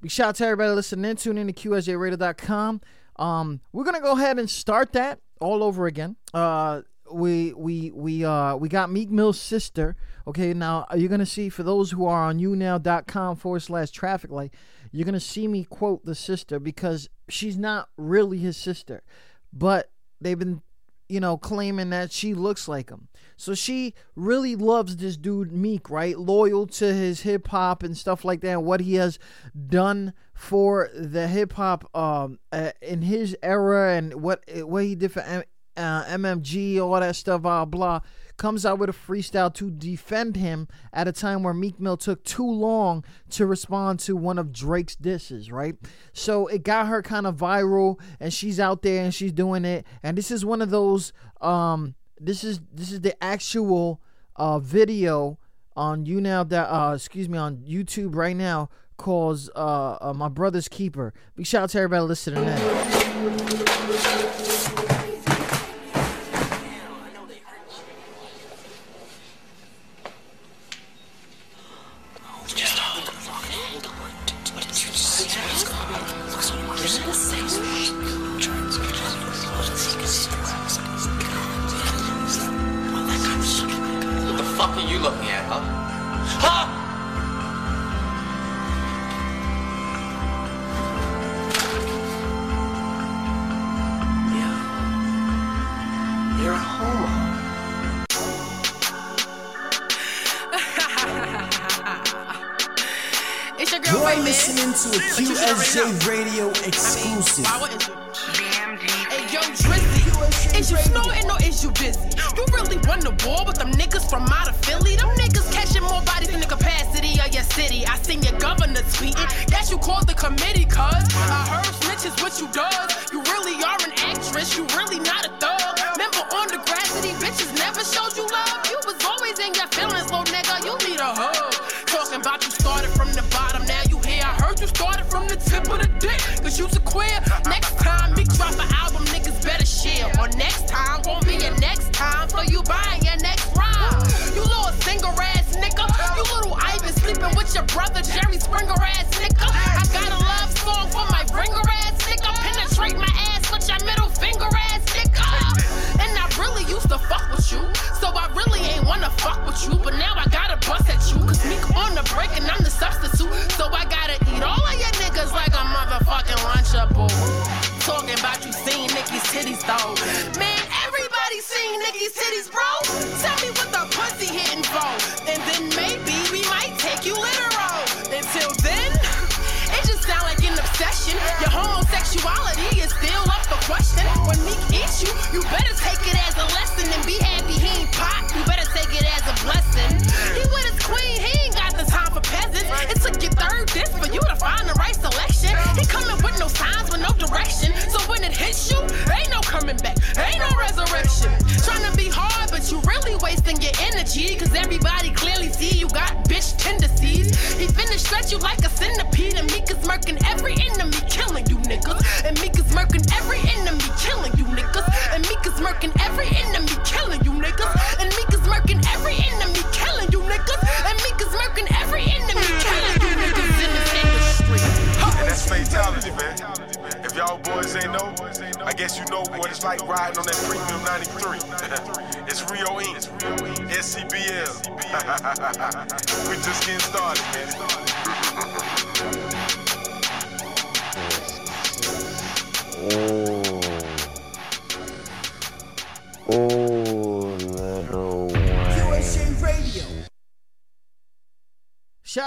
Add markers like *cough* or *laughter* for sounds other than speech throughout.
Big shout out to everybody listening in. Tune in to QSJRadio.com. Um, we're gonna go ahead and start that all over again. Uh, we we we uh we got Meek Mill's sister. Okay, now you're gonna see for those who are on younow.com forward slash traffic light, you're gonna see me quote the sister because she's not really his sister, but they've been you know, claiming that she looks like him. So she really loves this dude Meek, right? Loyal to his hip hop and stuff like that, what he has done for the hip hop um uh, in his era and what what he did for M- uh, MMG, all that stuff, blah blah comes out with a freestyle to defend him at a time where Meek Mill took too long to respond to one of Drake's disses, right? So it got her kind of viral and she's out there and she's doing it. And this is one of those um this is this is the actual uh video on you now that uh excuse me on YouTube right now calls uh, uh my brother's keeper. Big shout out to everybody listening in.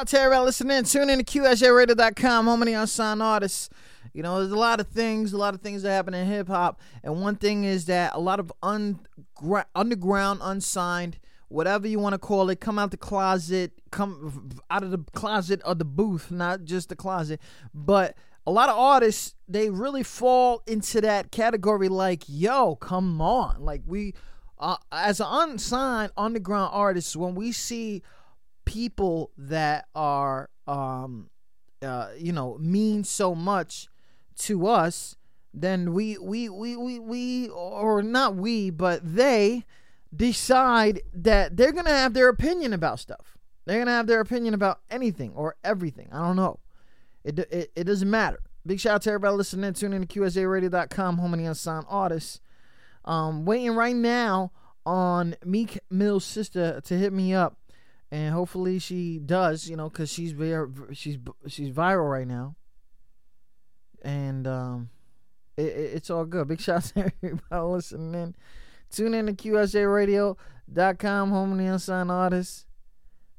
Out to everybody listening. Tune in to QSJRadio.com, home of the unsigned artists. You know, there's a lot of things, a lot of things that happen in hip hop. And one thing is that a lot of ungra- underground, unsigned, whatever you want to call it, come out the closet, come out of the closet or the booth, not just the closet. But a lot of artists, they really fall into that category like, yo, come on. Like, we, uh, as an unsigned underground artist, when we see people that are um uh you know mean so much to us then we we we we, we or not we but they decide that they're gonna have their opinion about stuff they're gonna have their opinion about anything or everything i don't know It, it, it doesn't matter. Big shout out to everybody listening. Tune in to QSJRadio.com, home the unsigned artists. Um, waiting right now on Meek Mill's sister to hit me up, and hopefully she does. You know, because she's very she's she's viral right now, and um, it, it, it's all good. Big *laughs* shout out to everybody listening. Tune in to QSJRadio.com, home of the unsigned artists.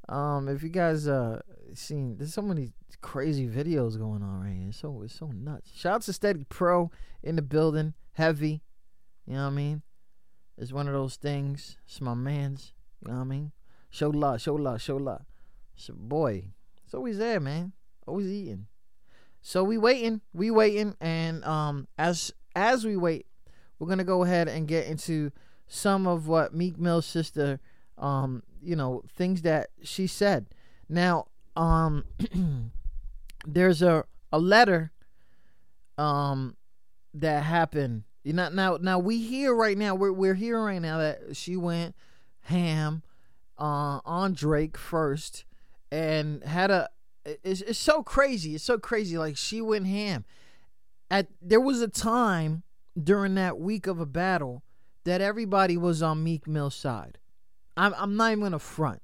Um, if you guys uh seen, there's so many crazy videos going on right here. It's so it's so nuts. Shout out to Steady Pro in the building, heavy. You know what I mean? It's one of those things. It's my man's. You know what I mean? Show love, show love, show love. Boy, it's always there, man. Always eating. So we waiting, we waiting, and um, as as we wait, we're gonna go ahead and get into some of what Meek Mill's sister, um, you know, things that she said. Now, um, *clears throat* there's a a letter, um, that happened. You know, now now we hear right now we're we're hearing right now that she went ham, uh, on Drake first, and had a. It's, it's so crazy. It's so crazy. Like she went ham. At there was a time during that week of a battle that everybody was on Meek Mill's side. I'm I'm not even gonna front.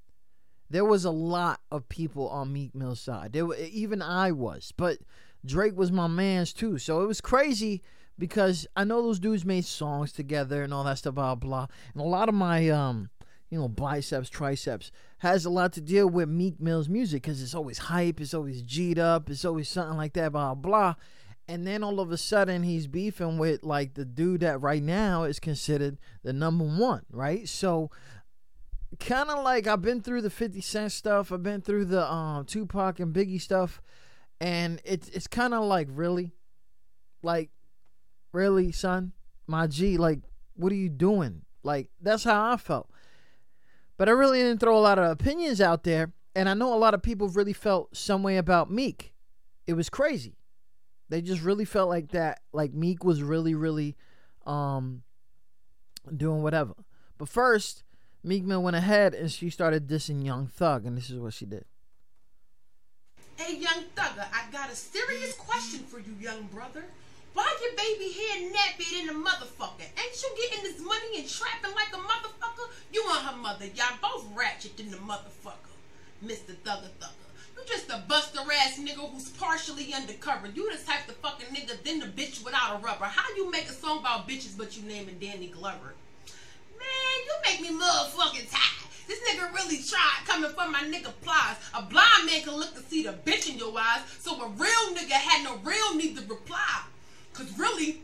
There was a lot of people on Meek Mill's side. There were, even I was, but Drake was my man's too. So it was crazy because I know those dudes made songs together and all that stuff, blah blah. And a lot of my um, you know, biceps, triceps has a lot to deal with Meek Mill's music because it's always hype, it's always G'd up, it's always something like that, blah blah. And then all of a sudden he's beefing with like the dude that right now is considered the number one, right? So kind of like I've been through the 50 Cent stuff, I've been through the um Tupac and Biggie stuff, and it's it's kind of like really, like, really, son, my G, like, what are you doing? Like that's how I felt. But I really didn't throw a lot of opinions out there, and I know a lot of people really felt some way about Meek. It was crazy. They just really felt like that, like Meek was really, really, um, doing whatever. But first, Meek Mill went ahead and she started dissing Young Thug, and this is what she did. Hey, young thugger, I got a serious question for you, young brother. Why your baby hair nappy in the motherfucker? Ain't you getting this money and trapping like a motherfucker? You and her mother, y'all both ratchet in the motherfucker, Mr. Thugger Thugger. You just a buster ass nigga who's partially undercover. You the type of fucking nigga then the bitch without a rubber. How you make a song about bitches but you naming Danny Glover? Man, you make me motherfucking tired. This nigga really tried coming for my nigga Plies. A blind man can look to see the bitch in your eyes, so a real nigga had no real need to reply. Cause really,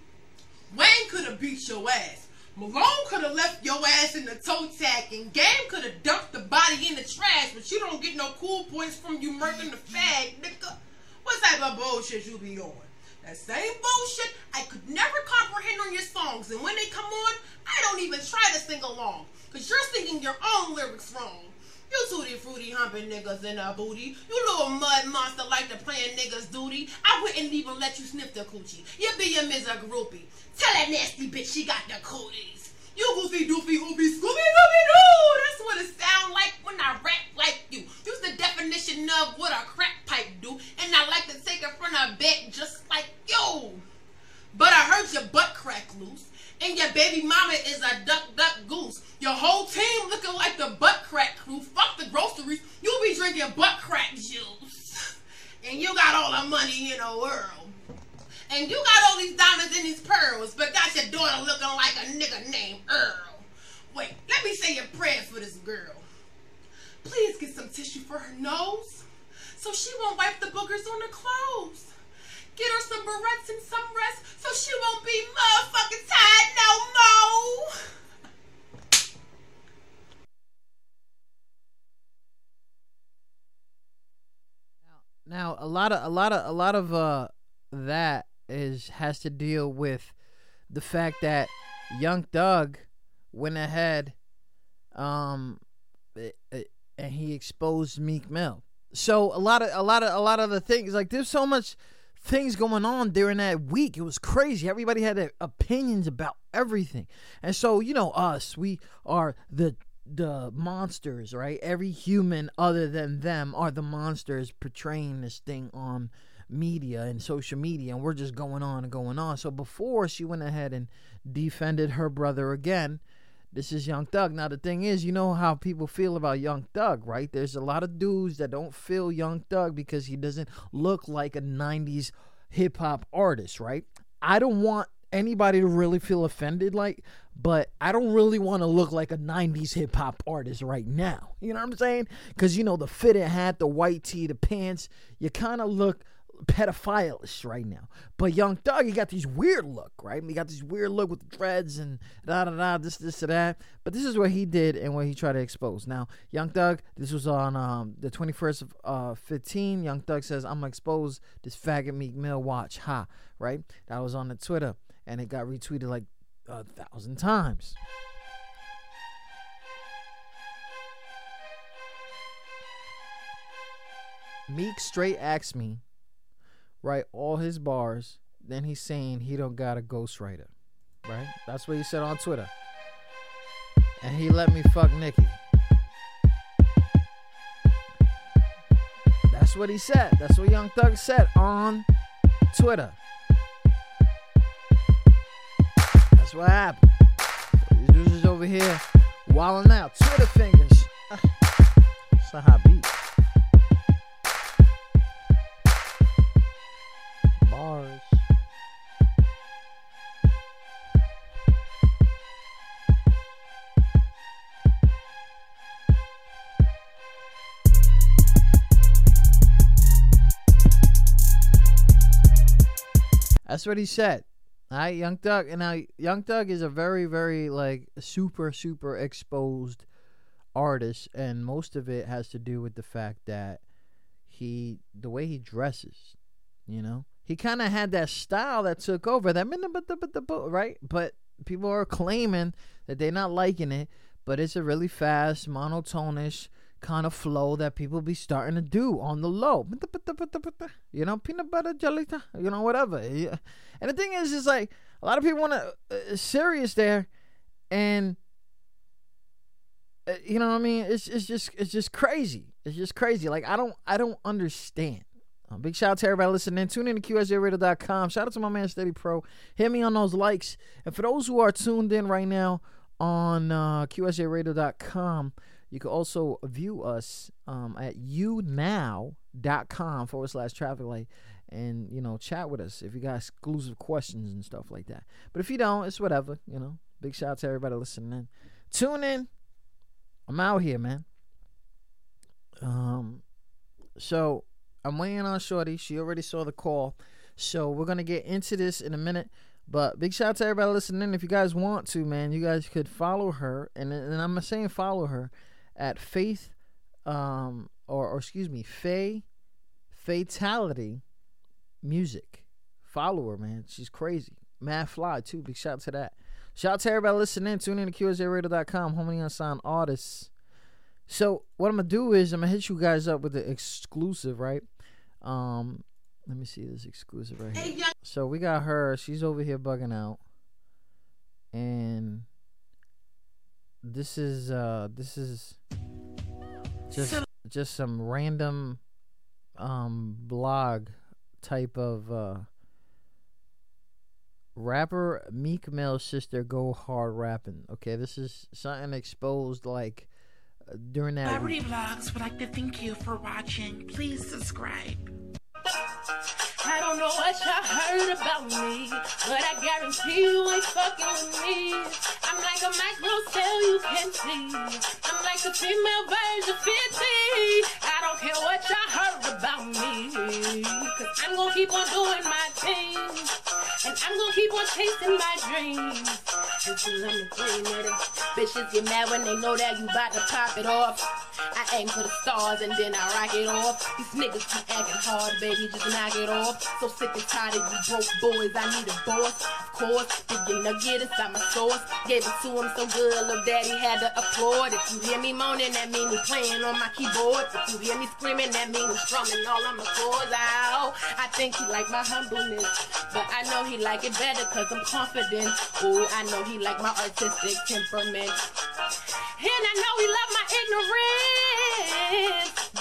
Wayne could have beat your ass. Malone could have left your ass in the toe tag, and Game could have dumped the body in the trash, but you don't get no cool points from you murking the fag, nigga. What type of bullshit you be on? That same bullshit I could never comprehend on your songs, and when they come on, I don't even try to sing along, cause you're singing your own lyrics wrong. You tutti fruity humping niggas in a booty. You little mud monster like to playing niggas duty. I wouldn't even let you sniff the coochie. You be a miser groupie. Tell that nasty bitch she got the cooties. You goofy doofy hoopy scooby dooby doo. That's what it sound like when I rap like you. Use the definition of what a crack pipe do, and I like to take it from a bed just like you. But I heard your butt crack loose, and your baby mama is a duck duck goose. Your whole team looking like the butt crack crew. Fuck the groceries. You'll be drinking butt crack juice, and you got all the money in the world. And you got all these diamonds and these pearls, but got your daughter looking like a nigga named Earl. Wait, let me say a prayer for this girl. Please get some tissue for her nose, so she won't wipe the boogers on her clothes. Get her some barrettes and some rest, so she won't be motherfucking tired no more. Now, a lot of a lot of a lot of uh that is has to deal with the fact that Young Thug went ahead um eh, eh, and he exposed Meek Mill. So a lot of a lot of a lot of the things like there's so much things going on during that week. It was crazy. Everybody had opinions about everything. And so, you know, us, we are the the monsters, right? Every human other than them are the monsters portraying this thing on media and social media, and we're just going on and going on. So before she went ahead and defended her brother again, this is Young Thug. Now the thing is, you know how people feel about Young Thug, right? There's a lot of dudes that don't feel Young Thug because he doesn't look like a '90s hip hop artist, right? I don't want anybody to really feel offended like but I don't really want to look like a 90s hip hop artist right now. You know what I'm saying? Cuz you know the fitted hat, the white tee, the pants, you kind of look pedophilish right now. But Young Thug, he got these weird look, right? He got this weird look with dreads and da da da, this, this, and that. But this is what he did and what he tried to expose. Now, Young Thug, this was on um, the 21st of uh, 15. Young Thug says, I'm to expose this faggot Meek Mill watch. Ha, right? That was on the Twitter and it got retweeted like a thousand times. Meek straight asked me, write all his bars. Then he's saying he don't got a ghostwriter. Right? That's what he said on Twitter. And he let me fuck Nicki. That's what he said. That's what Young Thug said on Twitter. That's what happened. These dudes over here wilding out. Twitter fingers. *laughs* It's a hot beat. That's what he said. All right, Young Thug, and now Young Thug is a very, very like super, super exposed artist, and most of it has to do with the fact that he, the way he dresses, you know, he kind of had that style that took over that, right? But people are claiming that they're not liking it, but it's a really fast, monotonish kind of flow that people be starting to do on the low. You know, peanut butter jelly, you know, whatever. And the thing is, is like a lot of people want to uh, serious there, and uh, you know what I mean. It's it's just it's just crazy. It's just crazy. Like I don't I don't understand. Um, big shout out to everybody listening. Tune in to QSJRadio.com. Shout out to my man Steady Pro. Hit me on those likes. And for those who are tuned in right now on uh, QSJRadio.com, you can also view us um, at younow.com forward slash traffic light and, you know, chat with us if you got exclusive questions and stuff like that. But if you don't, it's whatever, you know. Big shout out to everybody listening in. Tune in. I'm out here, man. Um, so I'm waiting on Shorty. She already saw the call. So we're gonna get into this in a minute. But big shout out to everybody listening. If you guys want to, man, you guys could follow her, and and I'm saying follow her at Faith, um, or or excuse me, Faye, Fatality, Music. Follow her, man. She's crazy. Mad Fly too. Big shout out to that. Shout out to everybody listening. Tune in to QSJRadio.com. The unsigned artists. So what I'm gonna do is I'm gonna hit you guys up with the exclusive, right? Um, let me see this exclusive right here. So we got her. She's over here bugging out, and this is uh this is just just some random um blog type of uh rapper Meek Mill's sister go hard rapping. Okay, this is something exposed like uh, during that. Celebrity Vlogs would like to thank you for watching. Please subscribe. I don't know what y'all heard about me, but I guarantee you ain't fucking with me. I'm like a micro cell you can see. I'm like the female version of 15. I don't care what y'all heard about me, cause I'm gonna keep on doing my thing. And I'm gonna keep on chasing my dreams. Bitches get mad when they know that you about to pop it off. I aim for the stars and then I rock it off. These niggas keep acting hard, baby, just knock it off. So sick and tired of you broke boys, I need a boss. Of course, big nugget inside my sauce. Gave it to him so good, little daddy had to applaud. If you hear me moaning, that mean we playing on my keyboard. If you hear me screaming, that mean we strumming all on my chords. Ow, oh, I think he like my humbleness, but I know he like it better cause I'm confident. Ooh, I know he like my artistic temperament. And I know he love my ignorance.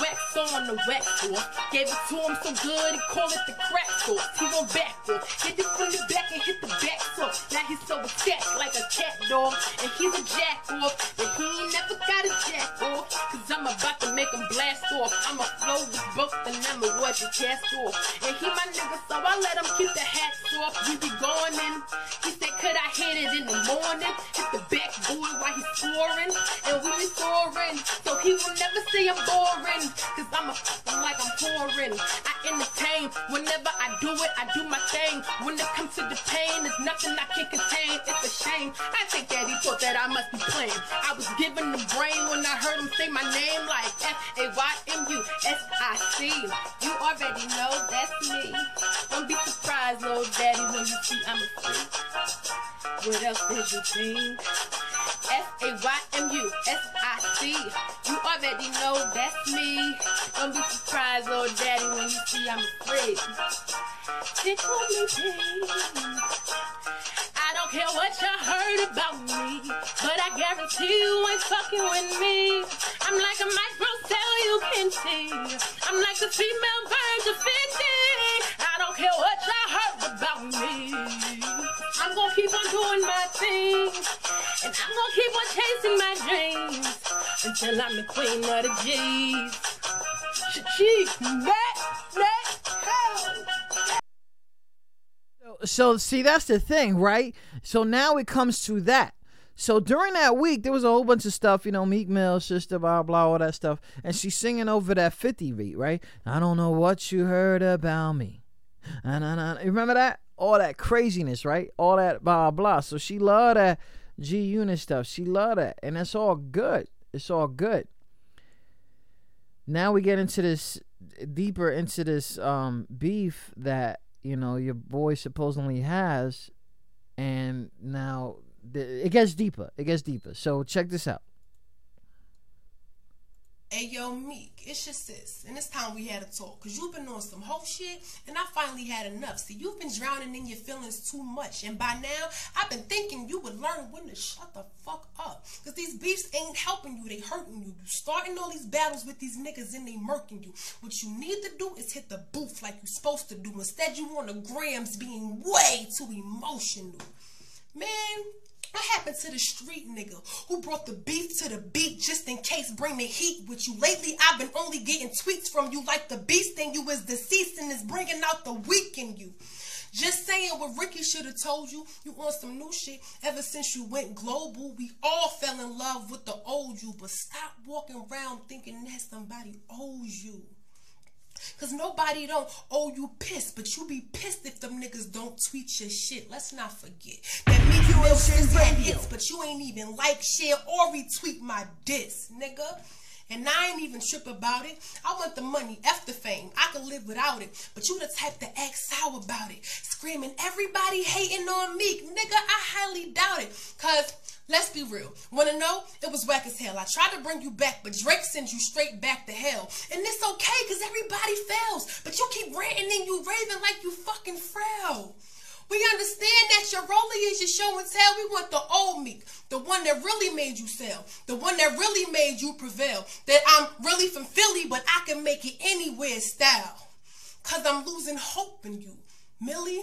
West on the wax off. Gave it to him so good, he called it the crack sauce. He went back off, hit it from the back and hit the back off. Now he's so attacked like a cat dog, and he's a jack off. But he ain't never got a jack off, cause I'm about to make him blast off. I'ma flow with both and I'ma watch the cast off. And he my nigga, so I let him keep the hats off. We be going in. He said, could I hit it in the morning? Hit the backboard while he's scoring, and we be soaring. So he will never say I'm boring, cause I'm a fucking like I'm pouring. I entertain whenever I do it, I do my thing. When it comes to the pain, there's nothing I can contain. It's a shame. I think that he thought that I must be playing. I was given the brain when I heard him say my name like F A Y M U S I C. You already know that's me. Don't be surprised, little daddy, when you see I'm a freak. What else did you? F A Y M U S I C. You already know that's me. Don't be surprised, little daddy, when you see I'm a freak. Tickle me. I don't care what you heard about me, but I guarantee you ain't fucking with me. I'm like a micro cell you can see. I'm like the female version of doing my thing, and I'm gonna keep on chasing my dreams until I'm the queen of the G's. She, that, that, hell. So see, that's the thing, right? So now it comes to that. So during that week, there was a whole bunch of stuff, you know, Meek Mill, sister, blah blah, all that stuff, and she's singing over that fifty beat, right? I don't know what you heard about me, and remember that all that craziness, right? All that blah blah. So she loved that G Unit stuff. She loved that, and that's all good. It's all good. Now we get into this deeper into this um beef that you know your boy supposedly has and now it gets deeper it gets deeper so check this out Hey yo, Meek, it's your sis, and it's time we had a talk. Cause you've been on some whole shit, and I finally had enough. See, you've been drowning in your feelings too much, and by now, I've been thinking you would learn when to shut the fuck up. Cause these beefs ain't helping you, they hurting you. You starting all these battles with these niggas and they murking you. What you need to do is hit the booth like you're supposed to do. Instead, you on the grams being way too emotional. Man, what happened to the street nigga who brought the beef to the beat just in case bring the heat with you? Lately, I've been only getting tweets from you like the beast in you is deceased and is bringing out the weak in you. Just saying what Ricky should have told you. You on some new shit. Ever since you went global, we all fell in love with the old you. But stop walking around thinking that somebody owes you. Cause nobody don't owe you piss, but you be pissed if them niggas don't tweet your shit. Let's not forget that me just had hits, but you ain't even like, share, or retweet my diss, nigga. And I ain't even trip about it. I want the money, F the fame. I can live without it. But you the type to act sour about it. Screaming, everybody hating on me. Nigga, I highly doubt it. Cause Let's be real. Wanna know? It was whack as hell. I tried to bring you back, but Drake sends you straight back to hell. And it's okay, cause everybody fails. But you keep ranting and you raving like you fucking frail. We understand that your rollie is your show and tell. We want the old Meek, the one that really made you sell, the one that really made you prevail. That I'm really from Philly, but I can make it anywhere style. Cause I'm losing hope in you. Millie,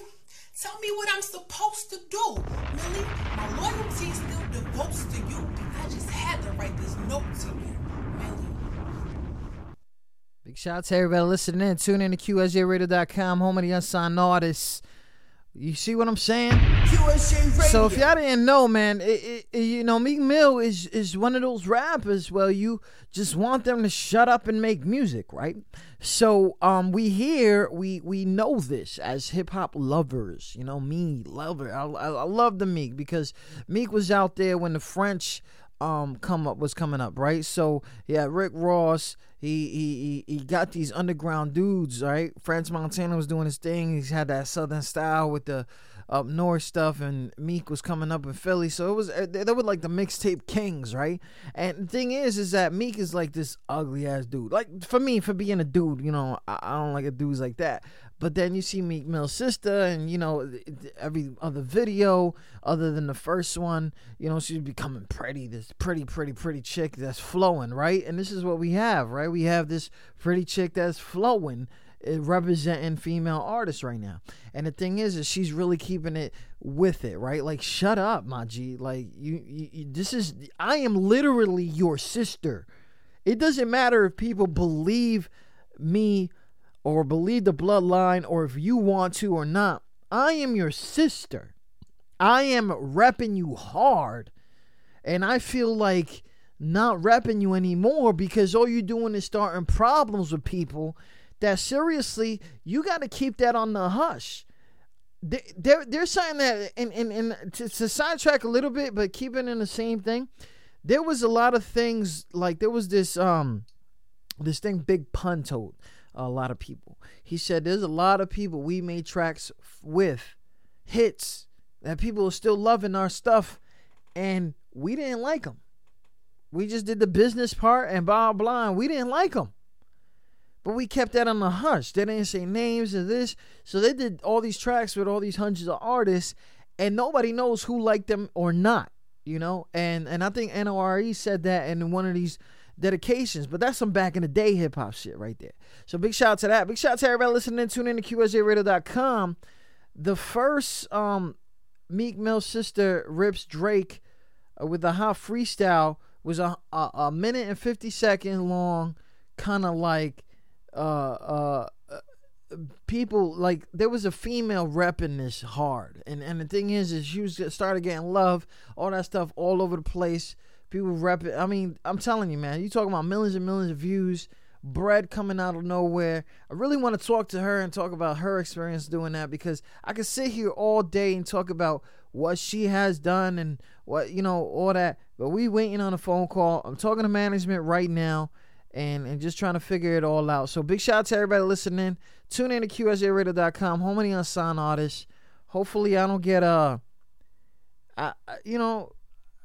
tell me what I'm supposed to do. Millie, my loyalty still devotes to you. I just had to write this note to you. Big shout out to everybody listening in tune in to qsjradio.com home of the unsigned artists you see what I'm saying? So if y'all didn't know, man, it, it, it, you know Meek Mill is is one of those rappers. Well, you just want them to shut up and make music, right? So um, we hear we we know this as hip hop lovers. You know, me lover. I, I, I love the Meek because Meek was out there when the French um come up was coming up, right? So yeah, Rick Ross. He, he he got these underground dudes, right? French Montana was doing his thing. He's had that southern style with the up north stuff, and Meek was coming up in Philly. So it was uh, they were like the mixtape kings, right? And the thing is, is that Meek is like this ugly ass dude. Like for me, for being a dude, you know, I, I don't like a dudes like that. But then you see Meek Mill's sister, and you know every other video other than the first one, you know she's becoming pretty. This pretty, pretty, pretty chick that's flowing, right? And this is what we have, right? We have this pretty chick that's flowing, Uh, representing female artists right now. And the thing is, is she's really keeping it with it, right? Like, shut up, G. Like, you, you, you this is I am literally your sister. It doesn't matter if people believe me or believe the bloodline or if you want to or not. I am your sister. I am repping you hard. And I feel like not repping you anymore because all you're doing is starting problems with people that seriously, you got to keep that on the hush. They're, saying that, and, and, and to, to sidetrack a little bit, but keep it in the same thing, there was a lot of things, like there was this, um, this thing Big Pun told a lot of people. He said there's a lot of people we made tracks with, hits, that people are still loving our stuff, and we didn't like them. We just did the business part and blah blah. And we didn't like them, but we kept that on the hush. They didn't say names of this, so they did all these tracks with all these hundreds of artists, and nobody knows who liked them or not. You know, and and I think NORE said that in one of these dedications, but that's some back in the day hip hop shit right there. So big shout out to that. Big shout out to everybody listening. Tune in to QSJRadio.com. The first um, Meek Mill sister rips Drake uh, with a hot freestyle was a, a, a minute and 50 second long, kind of like uh, uh, people like there was a female repping this hard, and and the thing is, is she was started getting love, all that stuff all over the place. People rep it. I mean, I'm telling you, man. You talking about millions and millions of views, bread coming out of nowhere. I really want to talk to her and talk about her experience doing that because I could sit here all day and talk about what she has done and what you know all that. But we waiting on a phone call. I'm talking to management right now. And, and just trying to figure it all out. So big shout out to everybody listening. Tune in to QSJRadio.com. Home many unsigned artists. Hopefully I don't get uh I, you know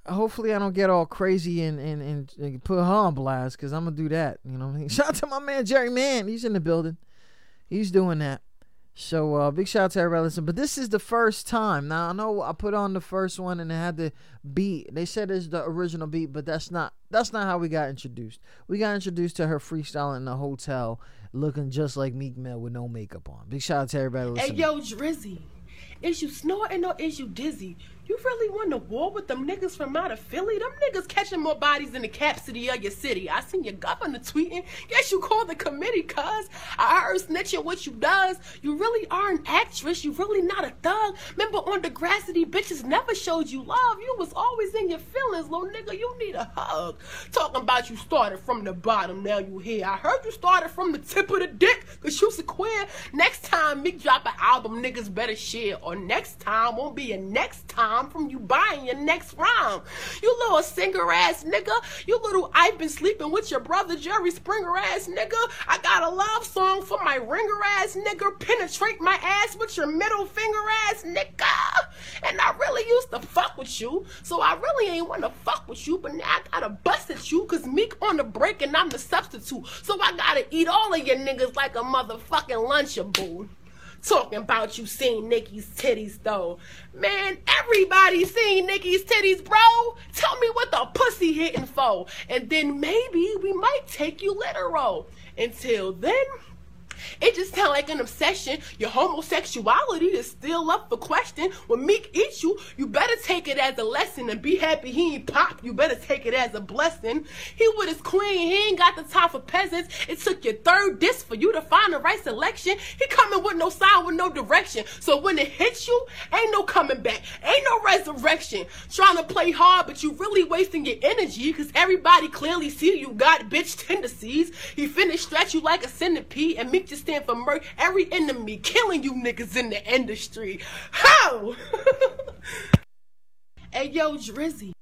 hopefully I don't get all crazy and and, and, and put her on blast because I'm gonna do that. You know, *laughs* shout out to my man Jerry Man. He's in the building. He's doing that. So uh, big shout out to everybody listening. But this is the first time. Now I know I put on the first one and it had the beat. They said it's the original beat, but that's not that's not how we got introduced. We got introduced to her freestyling in the hotel, looking just like Meek Mill with no makeup on. Big shout out to everybody listening. Hey yo, Drizzy, is you snorting or is you dizzy? You really won the war with them niggas from out of Philly? Them niggas catching more bodies in the cap city of your city. I seen your governor tweeting. Guess you called the committee, cuz. I heard snitching what you does. You really are an actress. You really not a thug. Remember on the Degrassi, bitches never showed you love. You was always in your feelings, little nigga. You need a hug. Talking about you started from the bottom, now you here. I heard you started from the tip of the dick, cause you's a queer. Next time me drop an album, niggas better share. Or next time won't be a next time from you buying your next rhyme. You little singer ass nigga. You little I've been sleeping with your brother Jerry Springer ass nigga. I got a love song for my ringer ass nigga. Penetrate my ass with your middle finger ass nigga. And I really used to fuck with you. So I really ain't wanna fuck with you. But now I gotta bust at you cause Meek on the break and I'm the substitute. So I gotta eat all of your niggas like a motherfucking lunchable talking about you seen Nicki's titties though. Man, everybody seen Nicki's titties, bro. Tell me what the pussy hitting for. And then maybe we might take you literal. Until then, it just sounds like an obsession. Your homosexuality is still up for question. When Meek eats you, you better take it as a lesson and be happy he ain't pop. You better take it as a blessing. He with his queen, he ain't got the time for peasants. It took your third disc for you to find the right selection. He coming with no sign, with no direction. So when it hits you, ain't no coming back. Ain't no resurrection. Trying to play hard, but you really wasting your energy because everybody clearly see you got bitch tendencies. He finished stretch you like a centipede and Meek just stand for murder. Every enemy killing you niggas in the industry. How? *laughs* hey, yo, Drizzy.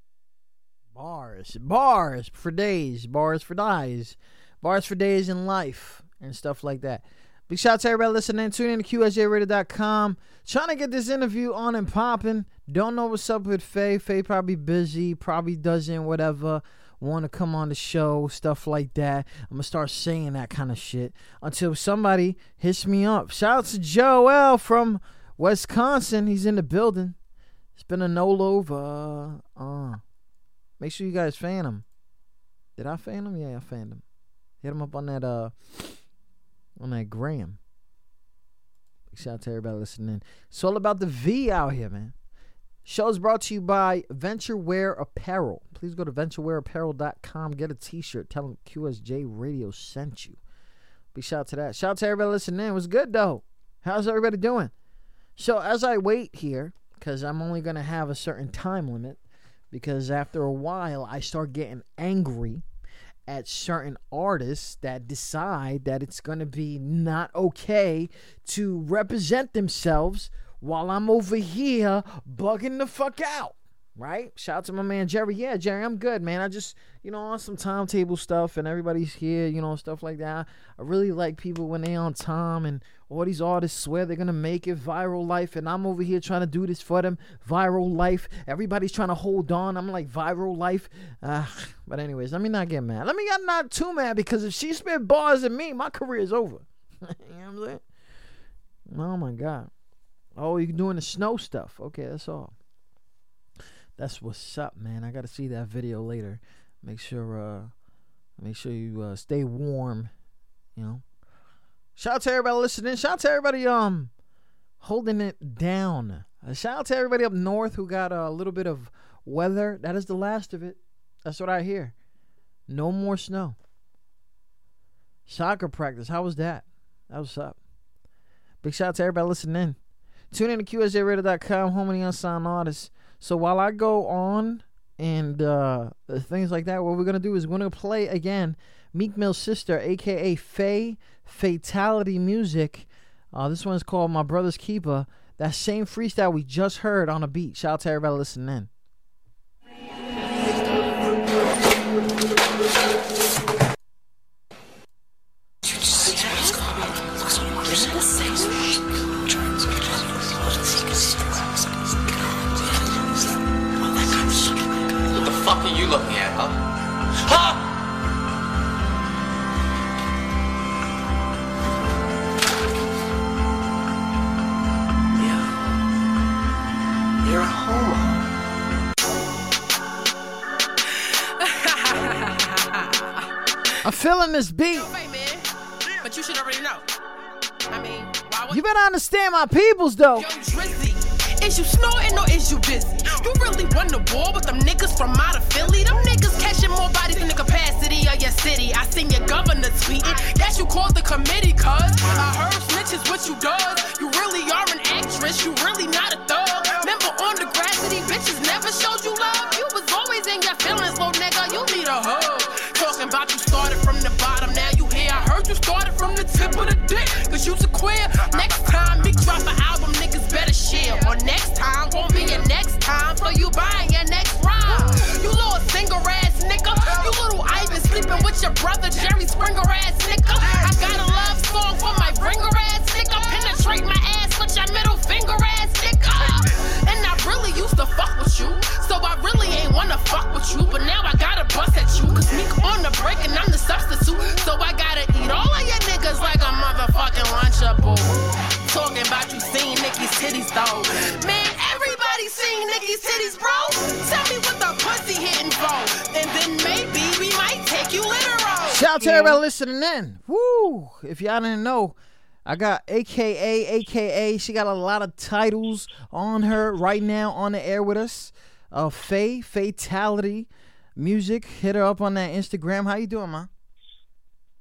Bars, bars for days, bars for days, bars for days in life, and stuff like that. Big shout out to everybody listening. Tune in to QSJRadio.com. Trying to get this interview on and popping. Don't know what's up with Faye. Faye probably busy, probably doesn't, whatever want to come on the show, stuff like that. I'm gonna start saying that kind of shit until somebody hits me up. Shout out to Joel from Wisconsin. He's in the building. It's been a no over. Uh, make sure you guys fan him. Did I fan him? Yeah, I fanned him. Hit him up on that uh on that gram. Shout out to everybody listening. It's all about the V out here, man. Show is brought to you by VentureWear Apparel. Please go to venturewearapparel.com. Get a t-shirt. Tell them QSJ Radio sent you. Big shout out to that. Shout out to everybody listening. It was good though. How's everybody doing? So as I wait here, because I'm only gonna have a certain time limit, because after a while I start getting angry at certain artists that decide that it's going to be not okay to represent themselves while I'm over here bugging the fuck out. Right? Shout out to my man Jerry. Yeah, Jerry, I'm good, man. I just, you know, on some timetable stuff and everybody's here, you know, stuff like that. I really like people when they on time and all these artists swear they're gonna make it viral life, and I'm over here trying to do this for them. Viral life. Everybody's trying to hold on. I'm like viral life. Uh, but anyways, let me not get mad. Let me get not too mad because if she spit bars at me, my career is over. *laughs* you know what I'm saying? Oh my god. Oh, you're doing the snow stuff. Okay, that's all. That's what's up, man. I gotta see that video later. Make sure, uh, make sure you uh, stay warm. You know. Shout out to everybody listening. Shout out to everybody um holding it down. Uh, shout out to everybody up north who got a little bit of weather. That is the last of it. That's what I hear. No more snow. Soccer practice. How was that? That was up. Big shout out to everybody listening. Tune in to QSJRadio.com, home of the unsigned artists. So while I go on and uh, things like that, what we're gonna do is we're gonna play again Meek Mill's sister, aka Faye Fatality Music. Uh, this one is called My Brother's Keeper. That same freestyle we just heard on a beat. Shout out to everybody listening in. This beat. But you should already know. I mean, You better understand my peoples though. Yo, is you snorting or is you busy? You really won the war with them niggas from out of Philly? Them niggas catching more bodies than the capacity of your city. I seen your governor tweeting. Yes, you called the committee, cuz I heard snitches what you does. You really are an actress, you really not a thug. Remember on the Degrassi, bitches never showed you love. You was always in your feelings, little nigga. You need a hug. Talking about you started from the heard you started from the tip of the dick, cause you's a queer. Next time, me drop an album, niggas better share. Or next time, won't be your next time, so you buying your next rhyme. You little singer ass nigga. You little Ivan sleeping with your brother, Jerry Springer ass titties though. Man, everybody seen Nicki's titties, bro. Tell me what the pussy hitting for. And then maybe we might take you literal. Shout out to everybody listening in. Woo! If y'all didn't know, I got AKA, AKA. She got a lot of titles on her right now on the air with us. Uh, Faye, Fatality Music. Hit her up on that Instagram. How you doing, man?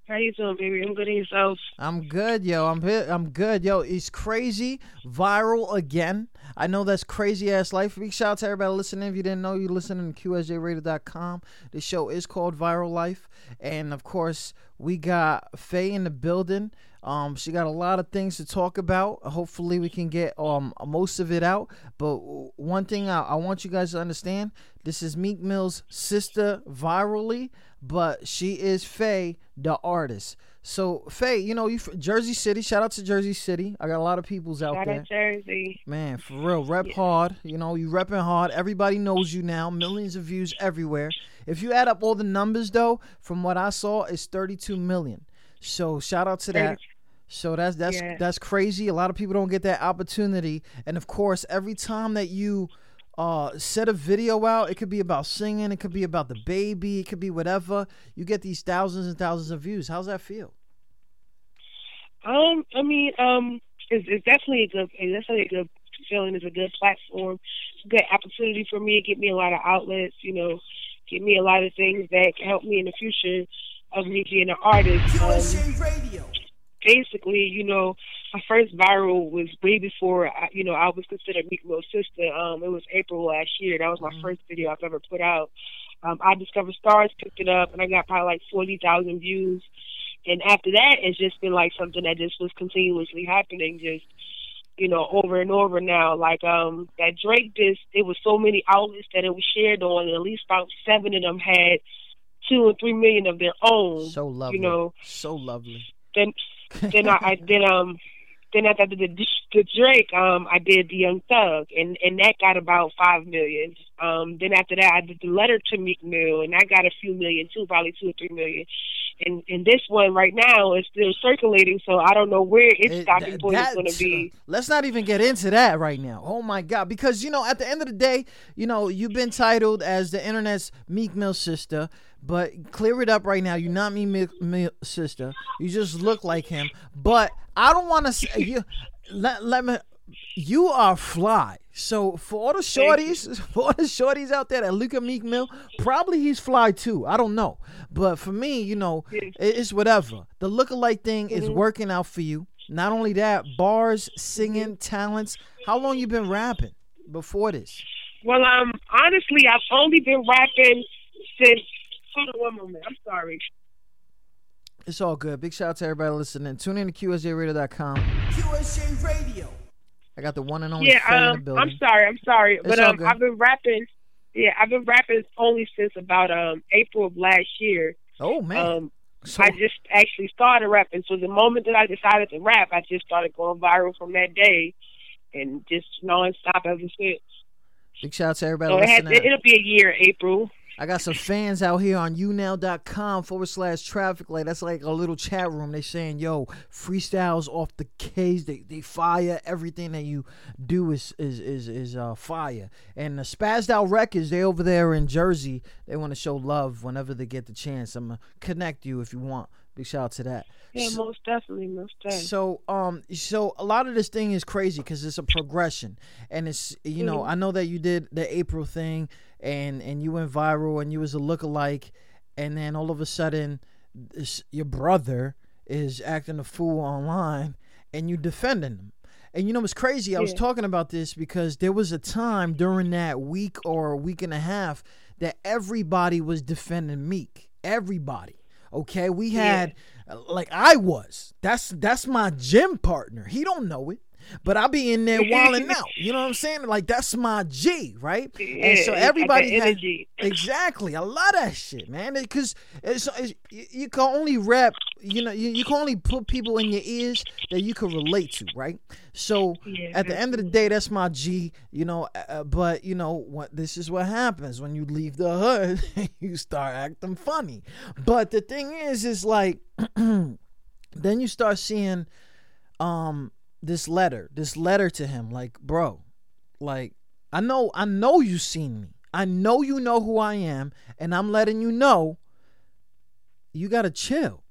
How you doing, baby? I'm good yourself. I'm good, yo. I'm I'm good, yo. It's crazy, viral again. I know that's crazy ass life. Big shout out to everybody listening. If you didn't know, you're listening to QSJRadio.com. The show is called Viral Life, and of course, we got Faye in the building. Um, she got a lot of things to talk about. Hopefully, we can get um most of it out. But one thing I, I want you guys to understand: this is Meek Mill's sister, virally, but she is Faye, the artist. So Faye, you know you Jersey City. Shout out to Jersey City. I got a lot of peoples out Shout there. out Jersey. Man, for real, rep hard. You know you repping hard. Everybody knows you now. Millions of views everywhere. If you add up all the numbers though, from what I saw, it's 32 million. So shout out to that. So that's that's Yeah. that's crazy. A lot of people don't get that opportunity. And of course, every time that you uh set a video out, it could be about singing, it could be about the baby, it could be whatever. You get these thousands and thousands of views. How's that feel? Um, I mean, um, it's, it's definitely a good, it's definitely a good feeling. It's a good platform, it's a good opportunity for me. It get me a lot of outlets. You know, get me a lot of things that can help me in the future of me being an artist. Um, basically, you know, my first viral was way before, I, you know, I was considered Meek Mill's sister. Um, it was April last year. That was my first video I've ever put out. Um, I discovered stars, picked it up, and I got probably like forty thousand views. And after that, it's just been like something that just was continuously happening, just you know, over and over now. Like um, that Drake disc, it was so many outlets that it was shared on, and at least about seven of them had two or three million of their own. So lovely. You know, so lovely. then then I, I *laughs* then um then after the, the the Drake um I did the Young Thug and and that got about five million. Um then after that I did the letter to Meek Mill and I got a few million too, probably two or three million. And and this one right now is still circulating, so I don't know where its It- stopping point is going to be. Let's not even get into that right now. Oh my God. Because, you know, at the end of the day, you know, you've been titled as the internet's Meek Mill sister, but clear it up right now. You're not Meek Mill, Mill sister. You just look like him. But I don't want to say, *laughs* you, let, let me, you are fly. So for all the shorties, *laughs* for all the shorties out there that look at Meek Mill, probably he's fly too. I don't know, but for me, you know, it's whatever. The lookalike thing is working out for you. Not only that, bars, singing, talents. How long you been rapping before this? Well, um, honestly, I've only been rapping since. Hold on one moment. I'm sorry. It's all good. Big shout out to everybody listening. Tune in to QSJRadio.com. QSJ Radio. I got the one and only Yeah, Faye in the um, building. I'm sorry, I'm sorry, It's but all um, good. I've been rapping. Yeah, I've been rapping only since about um April of last year. Oh man. Um, So- I just actually started rapping. So the moment that I decided to rap, I just started going viral from that day, and just nonstop ever since. Big shout out to everybody So it had, listening. it'll be a year, April. I got some fans out here on unow.com forward slash traffic light. That's like a little chat room. They saying, yo, freestyles off the case. They they fire. Everything that you do is is is, is uh, fire. And the Spazzed Out Records, they over there in Jersey. They want to show love whenever they get the chance. I'm gonna connect you if you want. Big shout out to that. Yeah, So- most definitely, most definitely. so um so a lot of this thing is crazy because it's a progression and it's you know Mhm. I know that you did the April thing and and you went viral and you was a lookalike and then all of a sudden this, your brother is acting a fool online and you defending him. And you know what's crazy? I was talking about this because there was a time during that week or a week and a half that everybody was defending Meek. Everybody. Okay, we had like I was. That's that's my gym partner. He don't know it. But I'll be in there *laughs* wilding out. You know what I'm saying? Like that's my G, right? and so everybody had- exactly. I love that shit, man. Because it's, it's you you can only rap. You know, you, you can only put people in your ears that you can relate to, right? So Yeah, at the end of the day, that's my G. You know, uh, uh, but you know what? This is what happens when you leave the hood. *laughs* you start acting funny. But the thing is, is like *clears throat* then you start seeing um this letter this letter to him like bro like i know i know you seen me. I know you know who i am and i'm letting you know you gotta chill.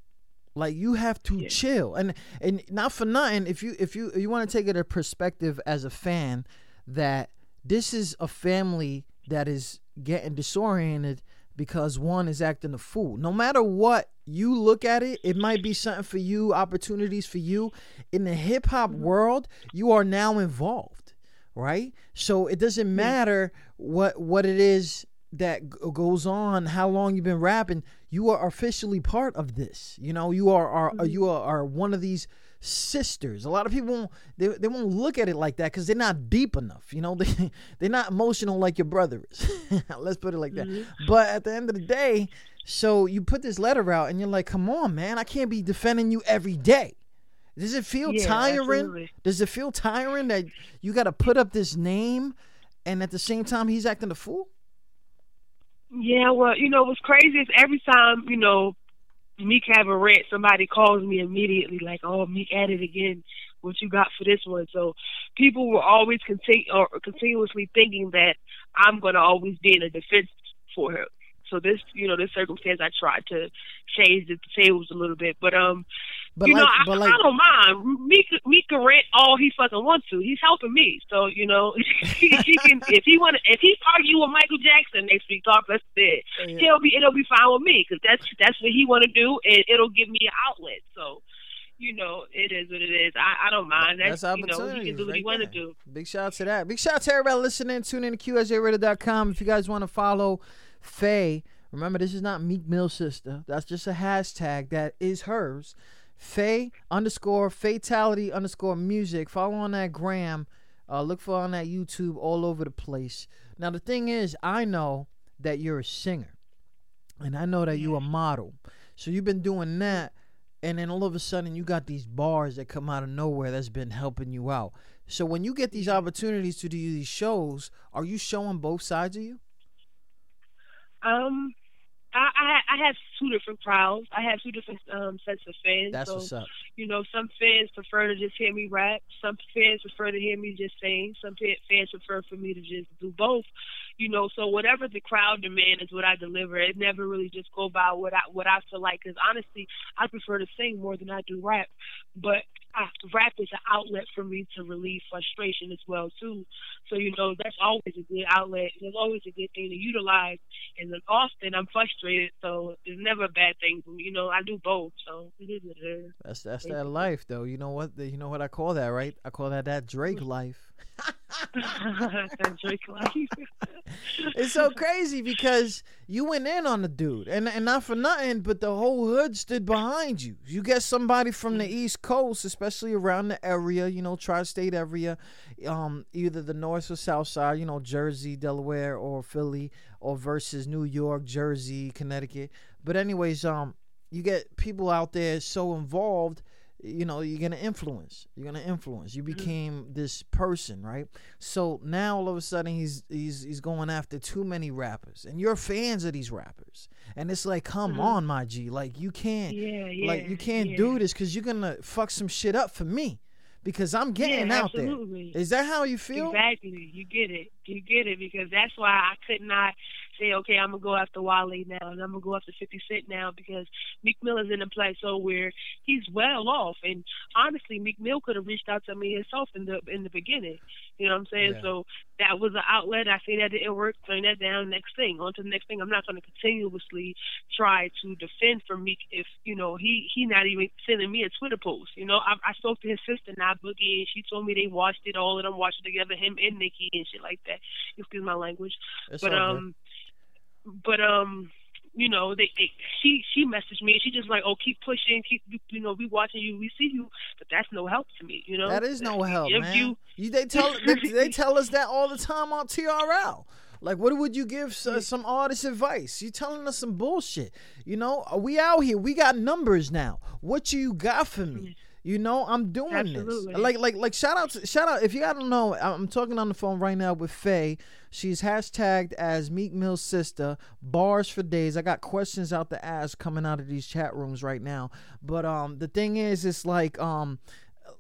Like you have to chill. And and not for nothing if you if you you want to take it a perspective as a fan that this is a family that is getting disoriented because one is acting a fool. No matter what you look at it, it might be something for you, opportunities for you. In the hip hop world, you are now involved, right? So it doesn't matter what what it is that goes on how long you've been rapping you are officially part of this you know you are, are Mm-hmm. you are, are one of these sisters. A lot of people won't, they, they won't look at it like that because they're not deep enough you know? *laughs* They, they're not emotional like your brother is. *laughs* Let's put it like that. Mm-hmm. but at the end of the day so you put this letter out and you're like come on man i can't be defending you every day. Does it feel Yeah, tiring? absolutely. does it feel tiring that you got to put up this name and at the same time he's acting a fool? Yeah, well, you know what's crazy is every time you know Meek have a rant, somebody calls me immediately like, "Oh, Meek at it again. What you got for this one?" So people were always continu- or continuously thinking that I'm going to always be in a defense for him. So this, you know, this circumstance, I tried to change the tables a little bit, but um, But you know, I, but like- I don't mind. Meek, Meek can rant all he fucking wants to. He's helping me, so you know, *laughs* he, he can. If he want, if he argue with Michael Jackson next week, God bless it. Oh, he'll be, it'll be fine with me because that's that's what he want to do, and it'll give me an outlet. So, you know, it is what it is. I, I don't mind. That's, That's you know, he can do what he right want to do. Big shout out to that. Big shout out to everybody listening. Tune in to QSJRadio.com. If you guys want to follow Faye, remember this is not Meek Mill's sister. That's just a hashtag that is hers. Faye underscore fatality underscore music. Follow on that gram. Uh, look for on that YouTube all over the place. Now the thing is, I know that you're a singer, and I know that you're a model. So you've been doing that, and then all of a sudden you got these bars that come out of nowhere that's been helping you out. So when you get these opportunities to do these shows, are you showing both sides of you? Um, I, I I have two different crowds. I have two different um sets of fans. That's so, what's up. You know, some fans prefer to just hear me rap. Some fans prefer to hear me just sing. Some fans prefer for me to just do both. You know, so whatever the crowd demand is what I deliver. It never really just go by what I what I feel like. Because honestly, I prefer to sing more than I do rap. But rap is an outlet for me to relieve frustration as well too. So you know, that's always a good outlet. It's always a good thing to utilize. And then often I'm frustrated, so it's never a bad thing. You know, I do both, so it is what it is. That's that's that life, though. You know what? You know what I call that, right? I call that that Drake *laughs* life. *laughs* That Drake life. *laughs* it's so crazy because you went in on the dude, and and not for nothing, but the whole hood stood behind you. You get somebody from the mm-hmm. East Coast, especially around the area, you know, tri-state area, um, either the North or South Side, you know, Jersey, Delaware, or Philly, or versus New York, Jersey, Connecticut. But anyways, um, you get people out there so involved you know you're gonna influence you're gonna influence you mm-hmm. became this person right so now all of a sudden he's he's he's going after too many rappers and you're fans of these rappers and it's like come mm-hmm. on my g like you can't Yeah, like you can't yeah. do this because you're gonna fuck some shit up for me because i'm getting yeah, out absolutely. there is that how you feel Exactly. You get it. You get it because that's why I could not say, okay, I'm gonna go after Wale now and I'm gonna go after 50 Cent now because Meek Mill is in a place where he's well off. And honestly, Meek Mill could have reached out to me himself in the in the beginning. You know what I'm saying? Yeah. So that was an outlet. I see that didn't work. Turn that down. Next thing, on to the next thing. I'm not going to continuously try to defend for Meek if you know he he not even sending me a Twitter post. You know, I, I spoke to his sister, not Boogie, and she told me they watched it. All of them watched it together, him and Nicki and shit like that. Excuse my language, It's but um. good. But um. You know, they, they she she messaged me and she just like, oh, keep pushing, keep you know, we watching you, we see you, but that's no help to me. You know, That is no help, If man. you- You, they tell *laughs* they, they tell us that all the time on TRL. Like, what would you give s- some artist advice? You telling us some bullshit. You know, Uh, we out here. We got numbers now. What you got for me? You know, I'm doing Absolutely. this. Like, like, like. Shout out, to, shout out. If you don't know, I'm talking on the phone right now with Faye. She's hashtagged as Meek Mill's sister. Bars for days. I got questions out to ask coming out of these chat rooms right now. But um, the thing is, it's like um,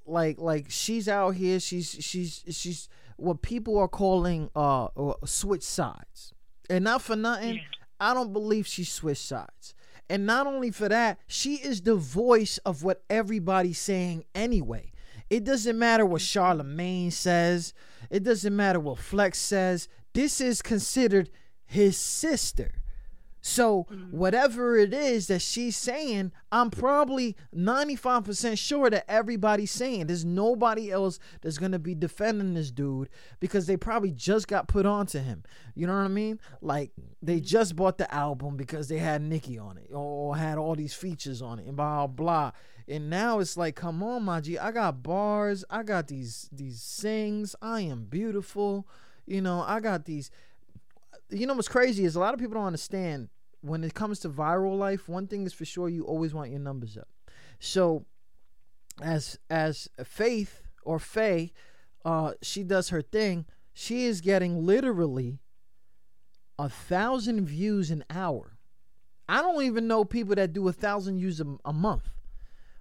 like like she's out here she's she's she's what people are calling uh uh, switch sides and not for nothing i don't believe she switched sides and not only for that she is the voice of what everybody's saying anyway. It doesn't matter what Charlamagne says. It doesn't matter what flex says. This is considered his sister So mm-hmm. whatever it is that she's saying, I'm probably 95% sure that everybody's saying. There's nobody else that's gonna be defending this dude because they probably just got put onto him. You know what I mean? Like they mm-hmm. just bought the album because they had Nicki on it or had all these features on it and blah blah. And now it's like, come on, my G, I got bars, I got these these sings, I am beautiful. You know, I got these you know what's crazy is a lot of people don't understand when it comes to viral life one thing is for sure you always want your numbers up. So as as faith or faye uh she does her thing she is getting literally a thousand views an hour. I don't even know people that do a thousand views a, a month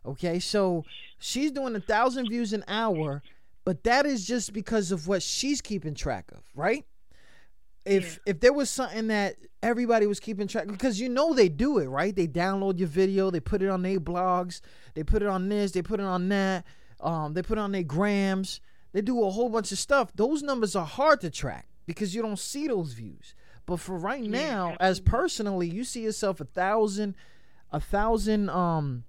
okay? So she's doing a thousand views an hour but that is just because of what she's keeping track of right if if there was something that everybody was keeping track because you know they do it right? They download your video they put it on their blogs they put it on this they put it on that um they put it on their grams. They do a whole bunch of stuff. Those numbers are hard to track because you don't see those views. But for right now as personally you see yourself a thousand a thousand um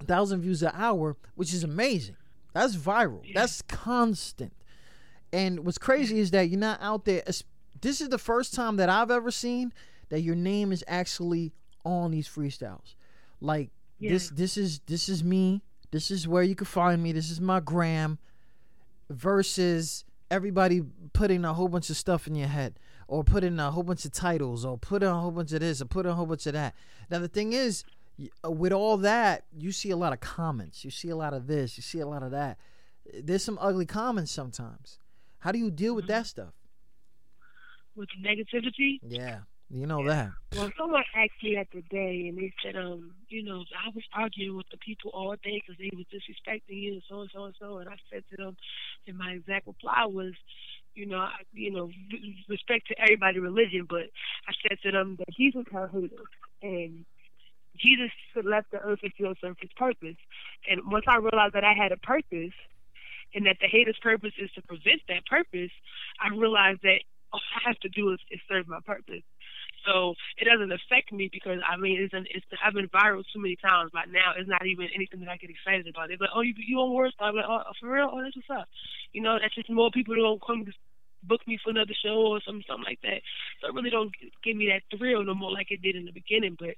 a thousand views an hour which is amazing. That's viral. That's constant. And what's crazy is that you're not out there this is the first time that I've ever seen that your name is actually on these freestyles. Like yeah. this this is this is me. This is where you can find me. This is my gram versus everybody putting a whole bunch of stuff in your head or putting a whole bunch of titles or putting a whole bunch of this or putting a whole bunch of that. Now the thing is uh, with all that, you see a lot of comments. You see a lot of this, you see a lot of that. There's some ugly comments sometimes. How do you deal with mm-hmm. that stuff? With negativity. Yeah, you know that. Well, someone asked me the day, and they said, um, you know, I was arguing with the people all day because they was disrespecting you, and so and so and so. And I said to them, and my exact reply was, you know, I, you know, respect to everybody's religion, but I said to them that Jesus had haters, and Jesus left the earth to serve his purpose. And once I realized that I had a purpose, and that the hater's purpose is to prevent that purpose, I realized that all I have to do is, is serve my purpose. So it doesn't affect me because I mean it's an, it's I've been viral too many times by now. It's not even anything that I get excited about. They're like, oh, you you on World I'm like, oh, oh, for real? Oh, that's what's up. You know, that's just more people don't come to book me for another show or something something like that. So it really don't give me that thrill no more like it did in the beginning. But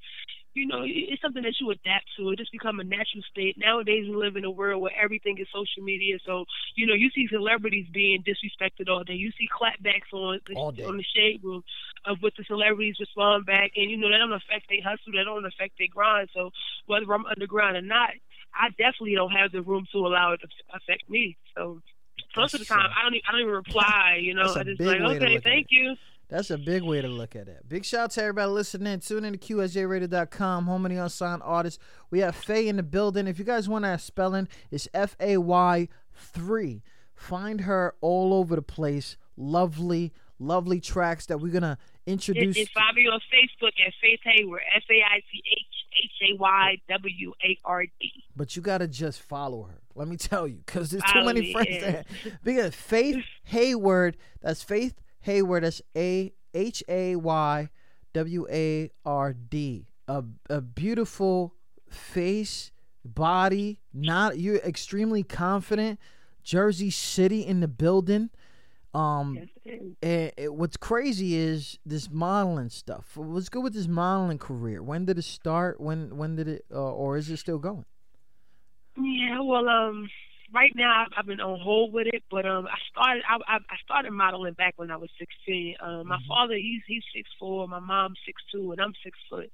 you know, it's something that you adapt to. It just become a natural state. Nowadays, we live in a world where everything is social media. So, you know, you see celebrities being disrespected all day. You see clapbacks on the, on the shade room of what the celebrities respond back, and you know that don't affect their hustle. That don't affect their grind. So, whether I'm underground or not, I definitely don't have the room to allow it to affect me. So, most of the time, I don't. Even, I don't even reply. You know, I just like, okay, thank you. That's a big way to look at it. Big shout out to everybody listening. Tune in to QSJRadio.com, home of the unsigned artists. We have Faye in the building. If you guys want that spelling, it's F A Y 3. Find her all over the place. Lovely, lovely tracks that we're going to introduce. And find me on Facebook at Faith Hayward, F A I T H H A Y W A R D. But you got to just follow her. Let me tell you, because there's too many friends there. Because Faith *laughs* Hayward, that's Faith Hayward. That's A H A Y W A R D. A a beautiful face, body. Not you're extremely confident. Jersey City in the building. Um, yes, and, and what's crazy is this modeling stuff. What's good with this modeling career? When did it start? When when did it, uh, or is it still going? Yeah, well, um, right now I've been on hold with it, but um, I started I, I started modeling back when I was sixteen. Um, my mm-hmm. father he's he's six four, my mom's six two, and I'm six foot.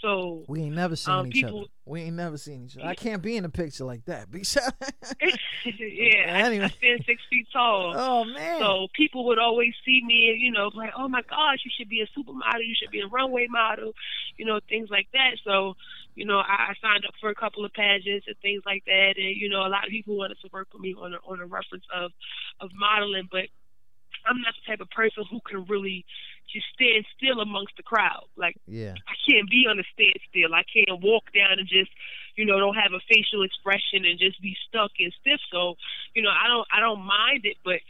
So we ain't never seen um, each people, other. We ain't never seen each other. I can't be in a picture like that. *laughs* *laughs* yeah, anyway. I, I stand six feet tall. Oh man! So people would always see me, and you know, like, oh my gosh, you should be a supermodel. You should be a runway model. You know, things like that. So, you know, I, I signed up for a couple of pageants and things like that, and you know, a lot of people wanted to work with me on a, on a reference of of modeling, but I'm not the type of person who can really just stand still amongst the crowd. Like, yeah, I can't be on a standstill. I can't walk down and just, you know, don't have a facial expression and just be stuck and stiff. So, you know, I don't, I don't mind it, but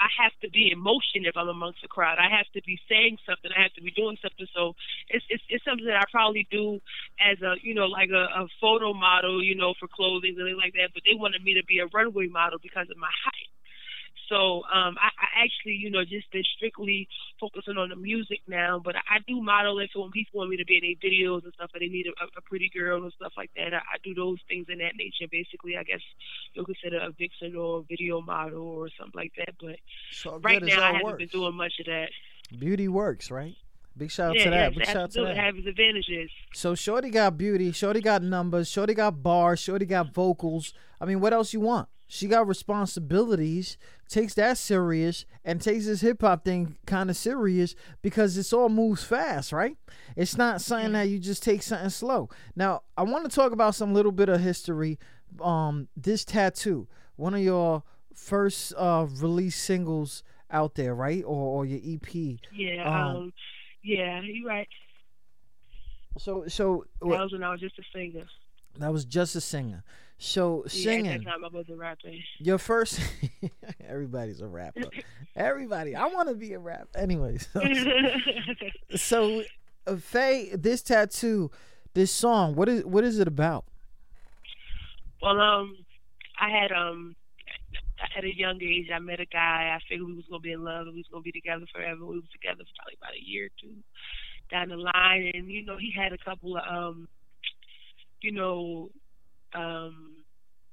I have to be in motion if I'm amongst the crowd. I have to be saying something. I have to be doing something. So it's it's, it's something that I probably do as a you know like a, a photo model, you know, for clothing and things like that. But they wanted me to be a runway model because of my height. So um, I, I actually, you know, just been strictly focusing on the music now. But I, I do model it for when people want me to be in their videos and stuff, and they need a, a pretty girl and stuff like that. I, I do those things in that nature. Basically, I guess you'll consider a vixen or a video model or something like that. But So right now, I haven't works. been doing much of that. Beauty works, right? Big shout out yeah, to that. yes, Big shout out to that. Have its advantages. So Shorty got beauty, Shorty got numbers, Shorty got bars, Shorty got vocals. I mean, what else you want? She got responsibilities, takes that serious, and takes this hip hop thing kind of serious because it's all moves fast, right? It's not something that you just take something slow. Now, I want to talk about some little bit of history. Um, this tattoo, one of your first uh release singles out there, right? Or, or your EP. Yeah. Um, Um, yeah, you're right. So, so That was when I was just a singer. that was just a singer. So Yeah, singing. that time I wasn't rapping. Your first, *laughs* everybody's a rapper. Everybody, I want to be a rapper. Anyway, so, *laughs* so uh, Faye, this tattoo, this song, what is what is it about? Well, um, I had um, at a young age, I met a guy. I figured we was gonna be in love and we was gonna be together forever. We was together for probably about a year or two down the line, and you know, he had a couple of um, you know, um,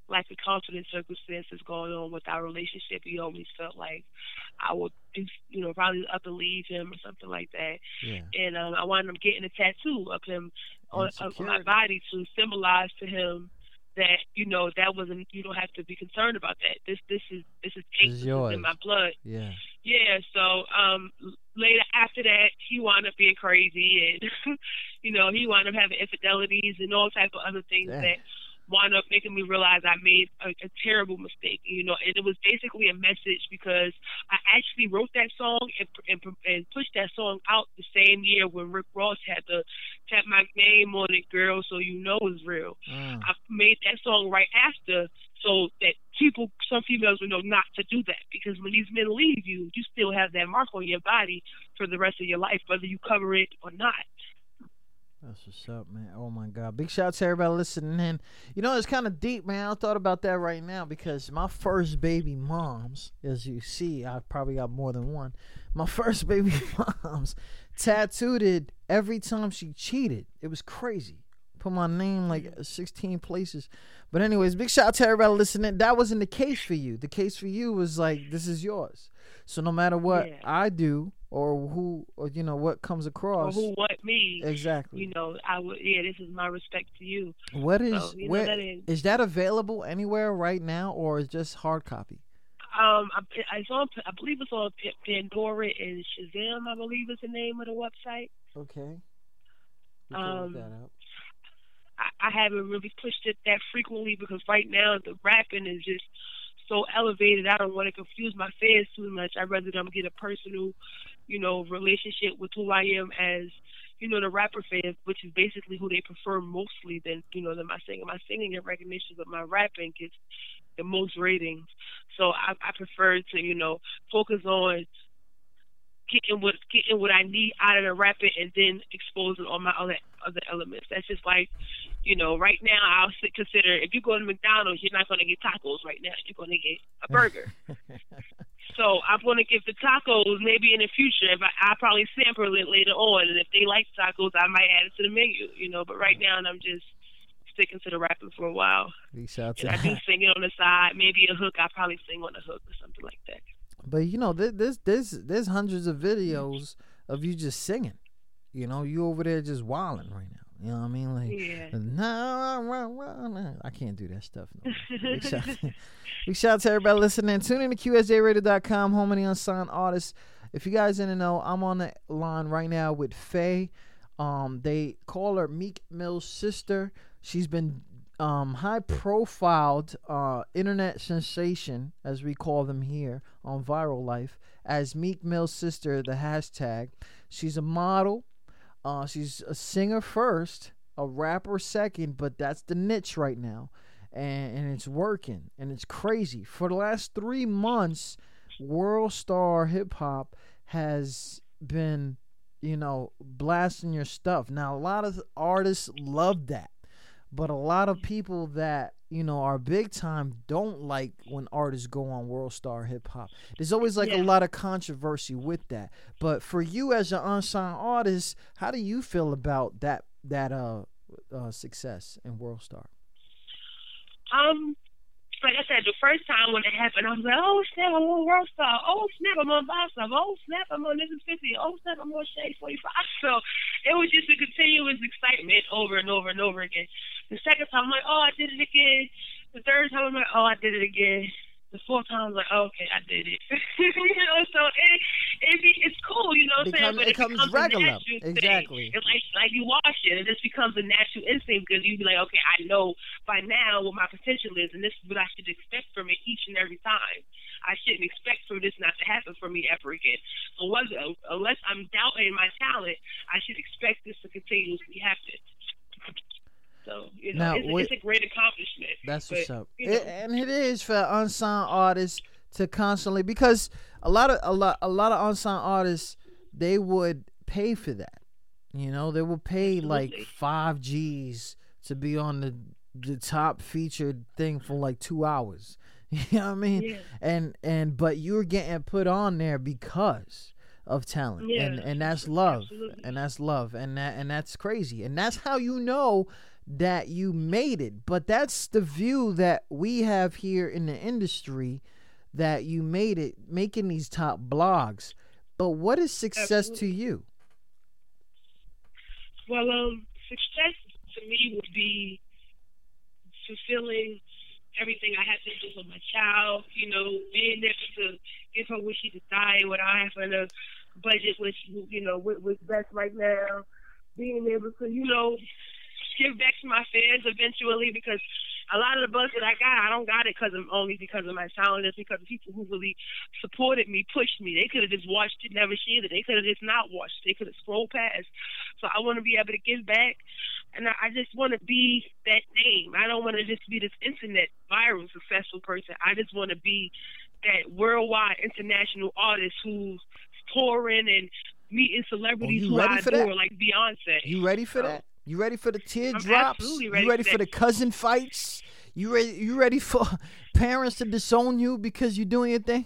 lack of confidence circumstances going on with our relationship. He always felt like I would, you know, probably up and leave him or something like that. Yeah. And um, I wound up getting a tattoo of him on, on my body to symbolize to him that you know that wasn't you don't have to be concerned about that. This this is this is This is ink, this is yours. in my blood. Yeah. Yeah, so um later after that he wound up being crazy and *laughs* you know, he wound up having infidelities and all type of other things Damn. that wound up making me realize I made a, a terrible mistake, you know, and it was basically a message because I actually wrote that song and, and and pushed that song out the same year when Rick Ross had to tap my name on it, girl, so you know it's real. Mm. I made that song right after so that people, some females would know not to do that because when these men leave you, you still have that mark on your body for the rest of your life, whether you cover it or not. That's what's up, man. Oh my God. Big shout out to everybody listening in. You know, it's kind of deep, man. I thought about that right now because my first baby moms, as you see, I probably got more than one. My *laughs* first baby moms tattooed it every time she cheated. It was crazy. Put my name like 16 places. But anyways, big shout out to everybody listening. That wasn't the case for you. The case for you was like, this is yours. So no matter what Yeah. I do or who or you know what comes Or across. who want me? Exactly. You know, I would. Yeah, this is my respect to you. What is So, you where that is- is that available anywhere right now, or is just hard copy? Um, I, it's on. I believe it's on Pandora and Shazam. I believe is the name of the website. Okay. Um, that up. I, I haven't really pushed it that frequently because right now the rapping is just so elevated. I don't want to confuse my fans too much. I'd rather them get a personal, you know, relationship with who I am as, you know, the rapper fans, which is basically who they prefer mostly than, you know, than my singing. My singing and recognition, but my rapping gets the most ratings. So I, I prefer to, you know, focus on getting what getting what I need out of the rapping and then exposing all my other other elements. That's just like, you know, right now I'll consider if you go to McDonald's, you're not going to get tacos right now. You're going to get a burger. *laughs* so I'm going to give the tacos maybe in the future. If I, I'll probably sample it later on, and if they like tacos, I might add it to the menu. You know, but right now I'm just sticking to the rapping for a while. Shout out to And I do *laughs* sing it on the side, maybe a hook. I probably sing on a hook or something like that. But you know, there- there's there's there's hundreds of videos of you just singing. You know, you over there just wilding right now. You know what I mean? Like, Yeah. nah, rah, rah, rah. I can't do that stuff. No. Big, shout, *laughs* big shout out to everybody listening. Tune in to QSJRadio.com, home of the unsigned artists. If you guys didn't know, I'm on the line right now with Faye. Um, they call her Meek Mill's sister. She's been um, high profiled uh, internet sensation, as we call them here on Viral Life, as Meek Mill's sister, the hashtag. She's a model. Uh, she's a singer first, a rapper second, but that's the niche right now. And, and it's working and it's crazy. For the last three months, World Star Hip Hop has been, you know, blasting your stuff. Now, a lot of artists love that, but a lot of people that you know are big time don't like when artists go on World Star Hip Hop. There's always like Yeah. a lot of controversy with that. But for you as an unsigned artist, how do you feel about that that uh, uh success in World Star? Um, like I said, the first time when it happened, I was like, oh snap, I'm on World Star. Oh snap, I'm on Boss Love. Oh snap, I'm on This Is 50. Oh snap, I'm on Shade 45. *laughs* So it was just a continuous excitement over and over and over again. The second time, I'm like, oh, I did it again. The third time, I'm like, oh, I did it again. The fourth time, I was like, oh, okay, I did it. you *laughs* know, so it, it be, it's cool, you know what I'm saying? But it it comes becomes regular. Exactly. Thing. It's like like you wash it, it just becomes a natural instinct because you be like, okay, I know by now what my potential is, and this is what I should expect from it each and every time. I shouldn't expect for this not to happen for me ever again. So unless I'm doubting my talent, I should expect this to continuously happen. So you know, Now, it's, what- it's a great accomplishment. That's but, what's up. you know, It- and it is for unsigned artists to constantly because a lot of a lot a lot of unsigned artists they would pay for that. You know, they will pay like five G's to be on the the top featured thing for like two hours. *laughs* You know what I mean? Yeah. And and but you're getting put on there because of talent. Yeah, And and that's love. absolutely. And that's love. And that and that's crazy. And that's how you know that you made it. But that's the view that we have here in the industry that you made it making these top blogs. But what is success to you? Well, um, success to me would be fulfilling everything I had to do for my child. You know, being there to give her what she desired without having to budget which you know what was best right now. Being able to, you know, give back to my fans eventually because a lot of the buzz that I got, I don't got it because of only because of my talent. It's because of people who really supported me, pushed me. They could have just watched it, never shared it. They could have just not watched. it. They could have scrolled past. So I want to be able to give back, and I I just want to be that name. I don't want to just be this internet viral successful person. I just want to be that worldwide international artist who's touring and meeting celebrities you who I adore, that? like Beyonce. You ready for So, that? You ready for the teardrops? absolutely ready you ready for for the cousin fights? You ready? You ready for *laughs* parents to disown you because you're doing your thing?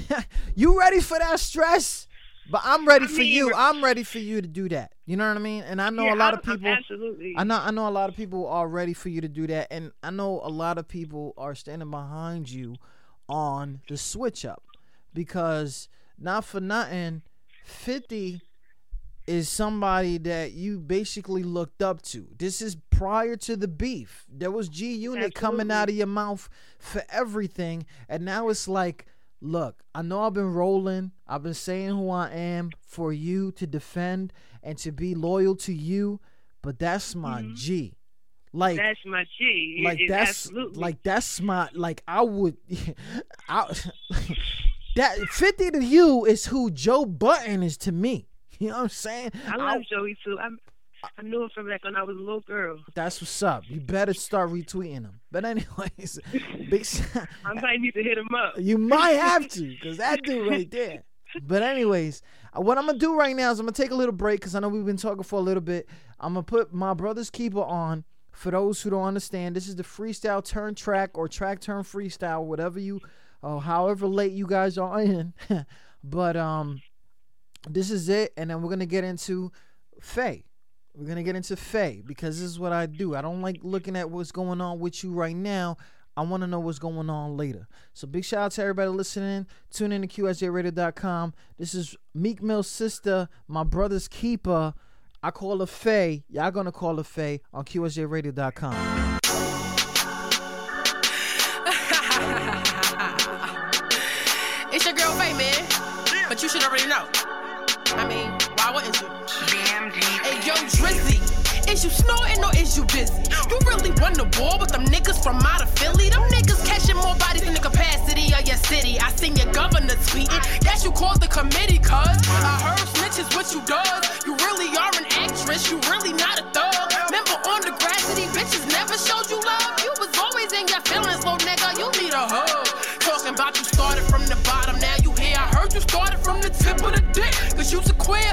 *laughs* you ready for that stress? But I'm ready I for mean, you. I'm ready for you to do that. You know what I mean? And I know Yeah, a lot of people. absolutely. I know. I know a lot of people are ready for you to do that, and I know a lot of people are standing behind you on the switch up because not for nothing, Fifty is somebody that you basically looked up to. This is prior to the beef. There was G Unit coming out of your mouth for everything, and now it's like, look, I know I've been rolling. I've been saying who I am for you to defend and to be loyal to you, but that's my mm-hmm. G. Like that's my G. It- like that's absolutely. like that's my like I would *laughs* I *laughs* that 50 to you is who Joe Budden is to me. You know what I'm saying? I love Joey too. I'm, I knew him from like when I was a little girl. That's what's up. You better start retweeting him. But anyways, *laughs* big shout- I might need to hit him up. you might have to because that dude right *laughs* there. But anyways, uh, what I'm gonna do right now is I'm gonna take a little break because I know we've been talking for a little bit. I'm gonna put my brother's keeper on. For those who don't understand, this is the freestyle turn track or track turn freestyle, whatever you, uh, however late you guys are in. *laughs* but um, this is it, and then we're gonna get into Faye. We're gonna get into Faye because this is what I do. I don't like looking at what's going on with you right now. I want to know what's going on later. So big shout out to everybody listening. Tune in to QSJRadio.com. This is Meek Mill's sister, my brother's keeper. I call her Faye. Y'all gonna call her Faye on QSJRadio.com. *laughs* It's your girl Faye, man. But you should already know snorting you? Hey, yo, Drizzy. Is you snorting or is you busy? You really won the war with them niggas from out of Philly? Them niggas catching more bodies than the capacity of your city. I seen your governor tweeting that you called the committee, cuz I heard snitches what you does. You really are an actress, you really not a thug. Remember on Degrassi, bitches never showed you love. You was always in your feelings, little nigga, you need a hug. Talking about you started from the bottom, now you here. I heard you started from the tip of the dick, cause you's a queer.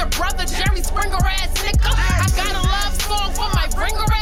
your brother, Jerry Springer ass nigga. I got a love song for my ringer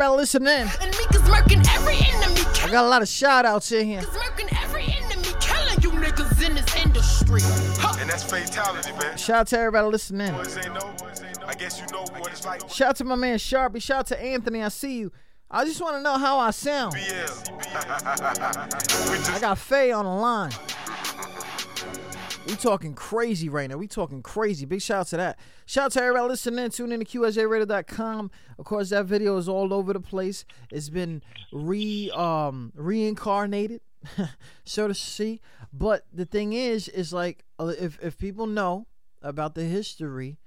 everybody listening. And murking every enemy, I got a lot of shout outs in here. murking every enemy, killing you niggas in this industry. Huh. And that's fatality, man. Shout out to everybody listening. Boys ain't know. I guess you know what it's like. Shout out to my man Sharpie. Shout out to Anthony. I see you. I just want to know how I sound. *laughs* I got Faye on the line. We talking crazy right now. We talking crazy. Big shout out to that. Shout out to everybody listening. In. Tune in to QSJRadio.com. Of course, that video is all over the place. It's been re um reincarnated, *laughs* so to see. But the thing is, is like uh, if if people know about the history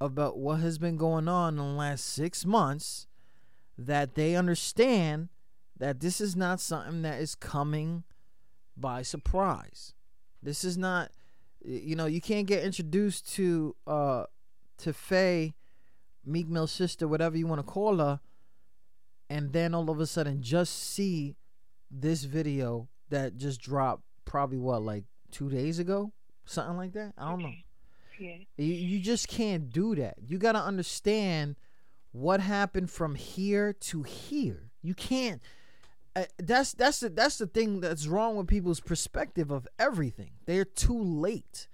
about what has been going on in the last six months, that they understand that this is not something that is coming by surprise. This is not you know, you can't get introduced to uh to Faye, Meek Mill's sister, whatever you want to call her, and then all of a sudden just see this video that just dropped probably what, like two days ago? Something like that? I don't know. Yeah. You, you just can't do that. You got to understand what happened from here to here. You can't. That's that's the that's the thing that's wrong with people's perspective of everything. They're too late,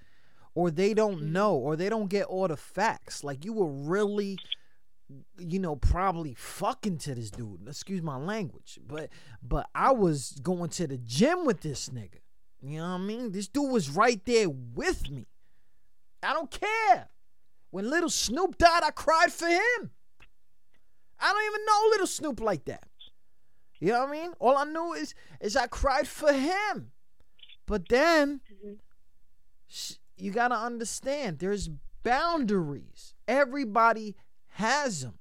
or they don't mm-hmm. know, or they don't get all the facts. Like you were really, you know, probably fucking to this dude. Excuse my language, but but I was going to the gym with this nigga. You know what I mean? This dude was right there with me. I don't care. When little Snoop died, I cried for him. I don't even know little Snoop like that. You know what I mean? All I knew is is I cried for him. But then mm-hmm. sh- you got to understand there's boundaries. Everybody has them.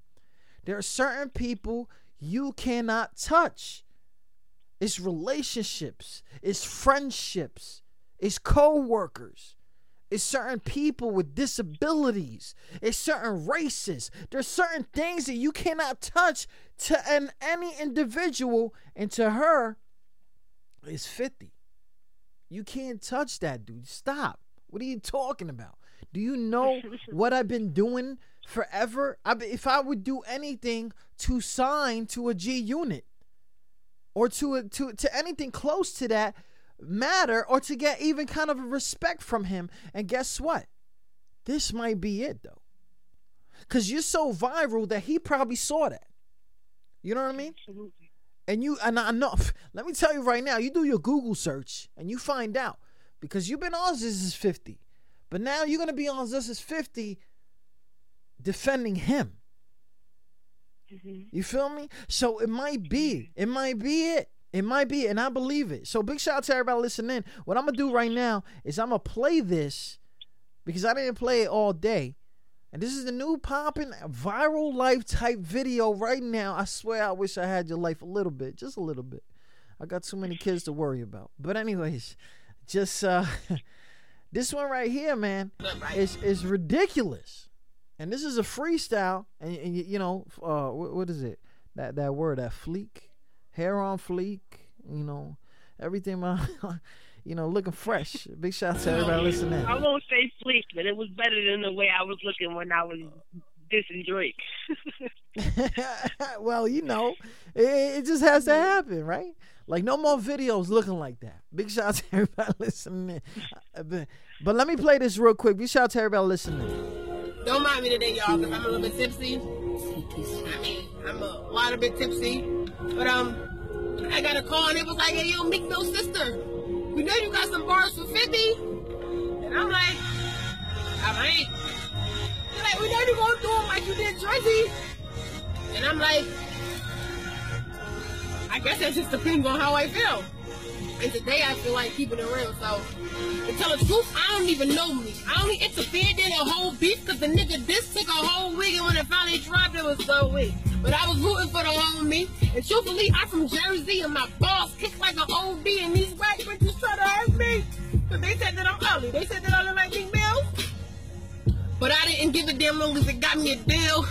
There are certain people you cannot touch. It's relationships, it's friendships, it's co-workers. It's certain people with disabilities. It's certain races. There's certain things that you cannot touch to an any individual, and to her, it's 50. You can't touch that, dude. Stop. What are you talking about? Do you know what I've been doing forever? I, if I would do anything to sign to a G unit or to a, to to anything close to that matter or to get even kind of a respect from him. And guess what? This might be it though. Cause you're so viral that he probably saw that. You know what I mean? Absolutely. And you and know *laughs* let me tell you right now, you do your Google search and you find out. Because you've been on this is 50. But now you're gonna be on this is 50 defending him. Mm-hmm. You feel me? So it might be, it might be it. It might be, and I believe it. So big shout out to everybody listening. What I'm gonna do right now is I'm gonna play this because I didn't play it all day. And this is the new popping viral life type video right now. I swear I wish I had your life a little bit, just a little bit. I got too many kids to worry about. But anyways, just uh *laughs* this one right here, man, is is ridiculous. And this is a freestyle, and, and you, know, uh, what, what is it? That that word, that fleek, hair on fleek, you know, everything, my, *laughs* you know, looking fresh. Big shout out to everybody listening. I won't say fleek, but it was better than the way I was looking when I was dissing Drake. *laughs* well, you know, it, it just has to happen, right? Like no more videos looking like that. Big shout out to everybody *laughs* listening. Uh, But, but let me play this real quick. Big shout out to everybody listening. Don't mind me today, y'all, because I'm a little bit tipsy. I mean, I'm a lot of bit tipsy. But, um, I got a call and it was like, hey, yo, Meek Mill's sister. We know you got some bars for 50. And I'm like, all right. They're like, we know you're going to do them like you did Drizzy. And I'm like, I guess that just depends on how I feel. And today I feel like keeping it real. So to tell the truth, I don't even know me. I only interfered in a whole beef because the nigga this took a whole week and when it finally dropped it was so weak. But I was rooting for the whole me. And truthfully, I'm from Jersey and my boss kicked like an OD and these white bitches try to hurt me. Cause they said that I'm ugly. They said that I look like Meek Mill. But I didn't give a damn long as it got me a deal.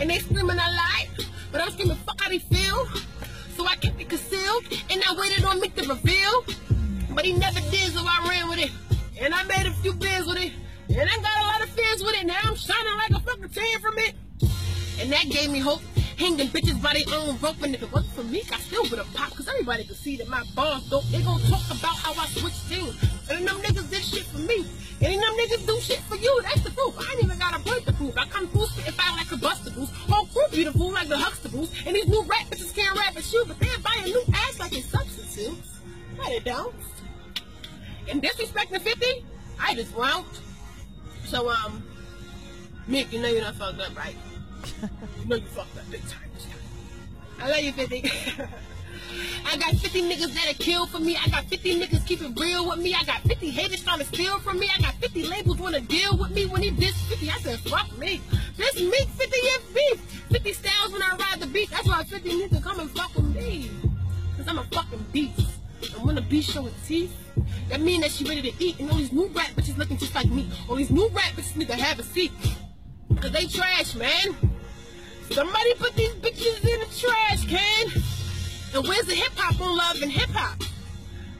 And they screaming I lied. But I'm screaming fuck how they feel. So I kept it concealed. And I waited on Mick to reveal. But he never did, so I ran with it. And I made a few bands with it. And I got a lot of fans with it. Now I'm shining like a fucking tan from it. And that gave me hope. Hanging bitches by their own rope. And if it wasn't for me, I still would have popped. Cause everybody could see that my bars dope. They gon' talk about how I switched teams. And them niggas did shit for me. And them niggas do shit for you. That's the proof. I ain't even got a point to prove. I come through spitting fire like combustibles. Whole crew beautiful like the Huxtables. And these new rap bitches can't rap and shoot. But they're buying new ass like it's substitutes. No, they don't. And disrespecting 50, I just won't. So, um, Meek, you know you're not fucked up, right? *laughs* you know you fucked up big time this time. I love you, 50. *laughs* I got 50 niggas that'll kill for me. I got 50 niggas keep it real with me. I got 50 haters trying to steal from me. I got 50 labels wanna deal with me when he diss 50. I said, fuck me. This me 50 is beef. 50 styles when I ride the beat. That's why 50 niggas come and fuck with me. Cause I'm a fucking beast. And when a beast show its teeth, that mean that she ready to eat. And all these new rap bitches looking just like me. All these new rap bitches need to have a seat. Cause they trash, man. Somebody put these bitches in the trash can. And where's the hip hop on love and hip hop?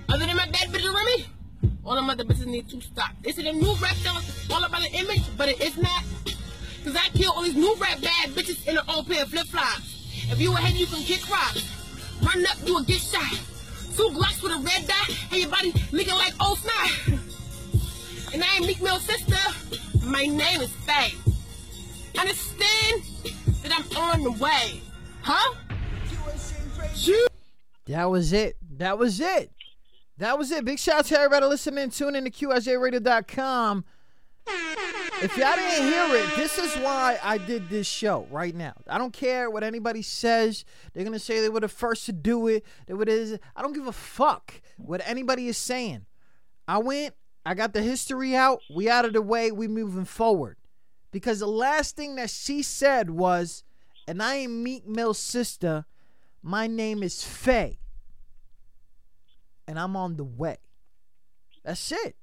Other than my bad bitches Remy, all them other bitches need to stop. They say the new rap is all about the image, but it is not. Cause I kill all these new rap bad bitches in an old pair of flip flops. If you ahead, you can kick rocks. Run up, you will get shot. Two Glocks with a red dot, and your body looking like old snot. *laughs* And I ain't Meek Mill's sister. My name is Faye. Understand that I'm on the way. Huh? That was it. That was it. That was it. Big shout out to everybody listening. Tune in to QSJRadio.com. If y'all didn't hear it, this is why I did this show right now. I don't care what anybody says. They're gonna say they were the first to do it. They were I don't give a fuck what anybody is saying. I went, I got the history out, we out of the way, we moving forward. Because the last thing that she said was, and I ain't Meek Mill's sister, my name is Faye. And I'm on the way. That's it.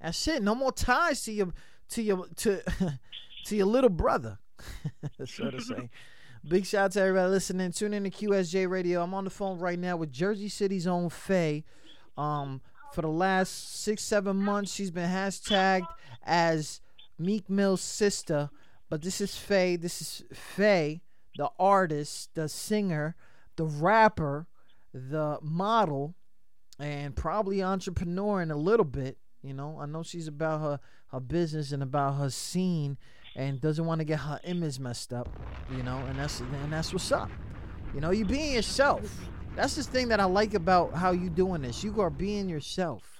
That's it. No more ties to your to your to *laughs* to your little brother. *laughs* so to say. *laughs* Big shout out to everybody listening. Tune in to QSJ Radio. I'm on the phone right now with Jersey City's own Faye. Um, for the last six, seven months, she's been hashtagged as Meek Mill's sister. But this is Faye. This is Faye, the artist, the singer, the rapper, the model, and probably entrepreneur in a little bit. You know, I know she's about her her business and about her scene, and doesn't want to get her image messed up. You know, and that's and that's what's up. You know, you being yourself. That's the thing that I like about how you doing this. You are being yourself.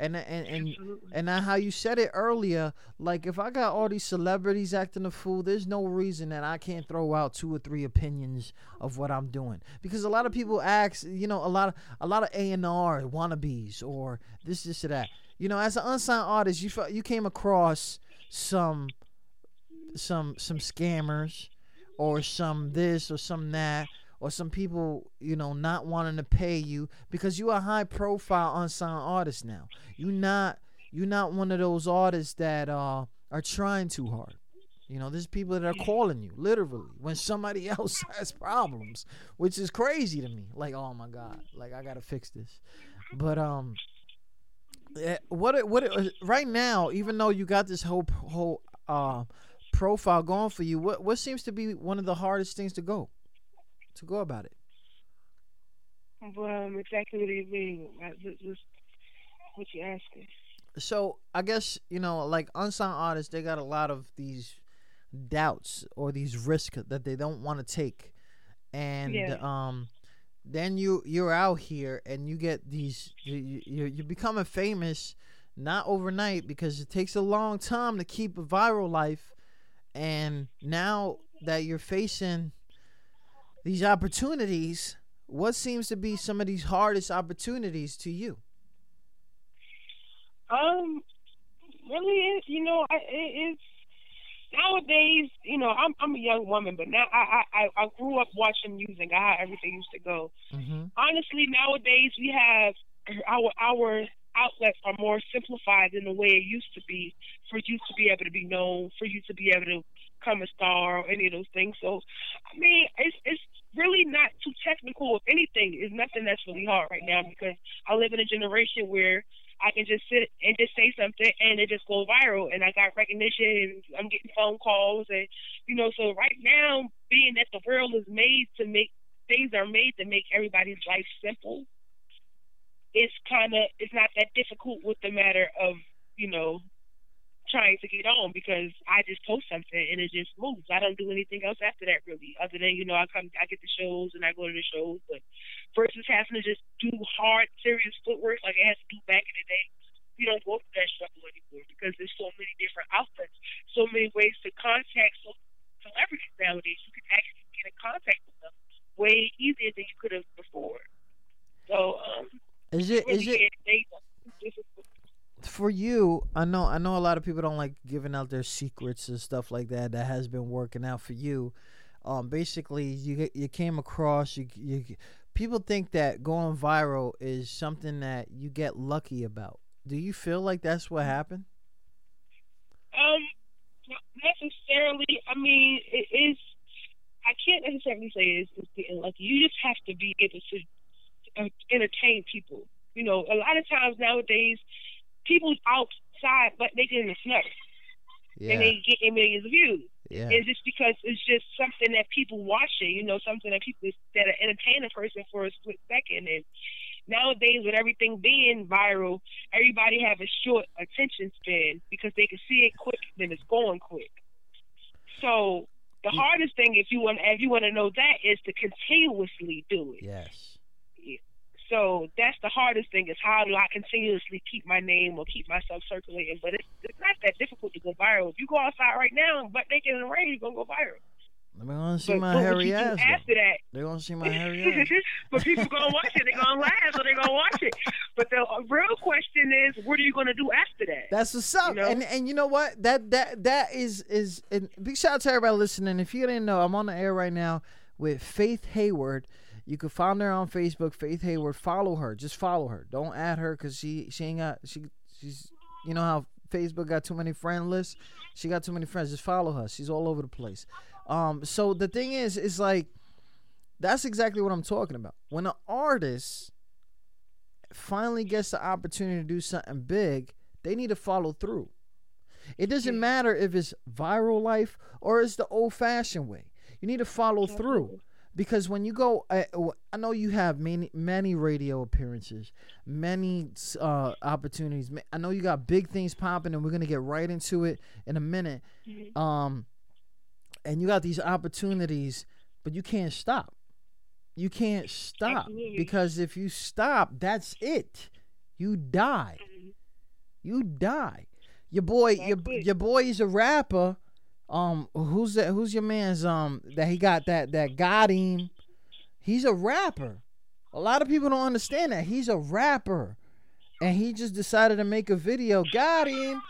And and and and now how you said it earlier, like if I got all these celebrities acting a fool, there's no reason that I can't throw out two or three opinions of what I'm doing. Because a lot of people ask, you know, a lot of a lot of A and R wannabes or this, this, or that. You know, as an unsigned artist, you you came across some some some scammers or some this or some that or some people, you know, not wanting to pay you because you are a high profile unsigned artist now. You're not you're not one of those artists that uh, are trying too hard. You know, there's people that are calling you literally when somebody *laughs* else has problems, which is crazy to me. Like, oh my god, like I gotta fix this. But um, eh, what what right now, even though you got this whole whole uh profile going for you, what what seems to be one of the hardest things to go? To go about it? Um, exactly what do you mean? Just what you asking? So I guess you know, like unsigned artists, they got a lot of these doubts or these risks that they don't want to take, and yeah. um, then you you're out here and you get these you you're, you're becoming famous not overnight because it takes a long time to keep a viral life, and now that you're facing these opportunities, what seems to be some of these hardest opportunities to you? Um, really, you know, I, it, it's nowadays. You know, I'm I'm a young woman, but now I I I grew up watching music. I how everything used to go. Mm-hmm. Honestly, nowadays we have our our outlets are more simplified than the way it used to be for you to be able to be known, for you to be able to become a star or any of those things. So, I mean, it's it's really not too technical. If anything, it's nothing that's really hard right now because I live in a generation where I can just sit and just say something and it just goes viral and I got recognition and I'm getting phone calls and you know, so right now being that the world is made to make things are made to make everybody's life simple, it's kinda it's not that difficult with the matter of, you know, trying to get on because I just post something and it just moves. I don't do anything else after that really, other than you know I come I get the shows and I go to the shows. But versus having to just do hard, serious footwork like I had to do back in the day, we don't go through that struggle anymore because there's so many different outlets, so many ways to contact so celebrities nowadays. You can actually get in contact with them way easier than you could have before. So um, is it really is it they, they, for you, I know I know a lot of people don't like giving out their secrets and stuff like that. That has been working out for you. Um, basically, you you came across you you people think that going viral is something that you get lucky about. Do you feel like that's what happened? Um, not necessarily. I mean, it is. I can't necessarily say it's, it's getting lucky. You just have to be able to uh, entertain people. You know, a lot of times nowadays, people outside but they get in the snuff. Yeah. And they get millions of views. Yeah. It's just because it's just something that people watching, you know, something that people that entertain a person for a split second. And nowadays, with everything being viral, everybody have a short attention span because they can see it quick, then it's going quick. So the Yeah. hardest thing, if you want, if you want to know that, is to continuously do it. Yes. So that's the hardest thing is how do I continuously keep my name or keep myself circulating? But it's, it's not that difficult to go viral. If you go outside right now and butt naked in the rain, you're gonna go viral. They're gonna see But my would hairy ass. after that? They're gonna see my hairy *laughs* ass. but people gonna watch it. They're gonna laugh, so they're gonna watch it. But the real question is, what are you gonna do after that? That's what's up. You know? And and you know what? That that that is is and big shout out to everybody listening. If you didn't know, I'm on the air right now with Faith Hayward. You can find her on Facebook, Faith Hayward. Follow her. Just follow her. Don't add her because she she ain't got she she's you know how Facebook got too many friend lists. She got too many friends. Just follow her. She's all over the place. Um. So the thing is, is like that's exactly what I'm talking about. When an artist finally gets the opportunity to do something big, they need to follow through. It doesn't matter if it's viral life or it's the old fashioned way. You need to follow through. Because when you go, I, I know you have many many radio appearances, many uh, opportunities. I know you got big things popping, and we're gonna get right into it in a minute. Um, and you got these opportunities, but you can't stop. You can't stop because if you stop, that's it. You die. You die. Your boy, your it. your boy is a rapper. Um, who's that? Who's your man's? Um, that he got that that got him. He's a rapper. A lot of people don't understand that he's a rapper, and he just decided to make a video. Got him,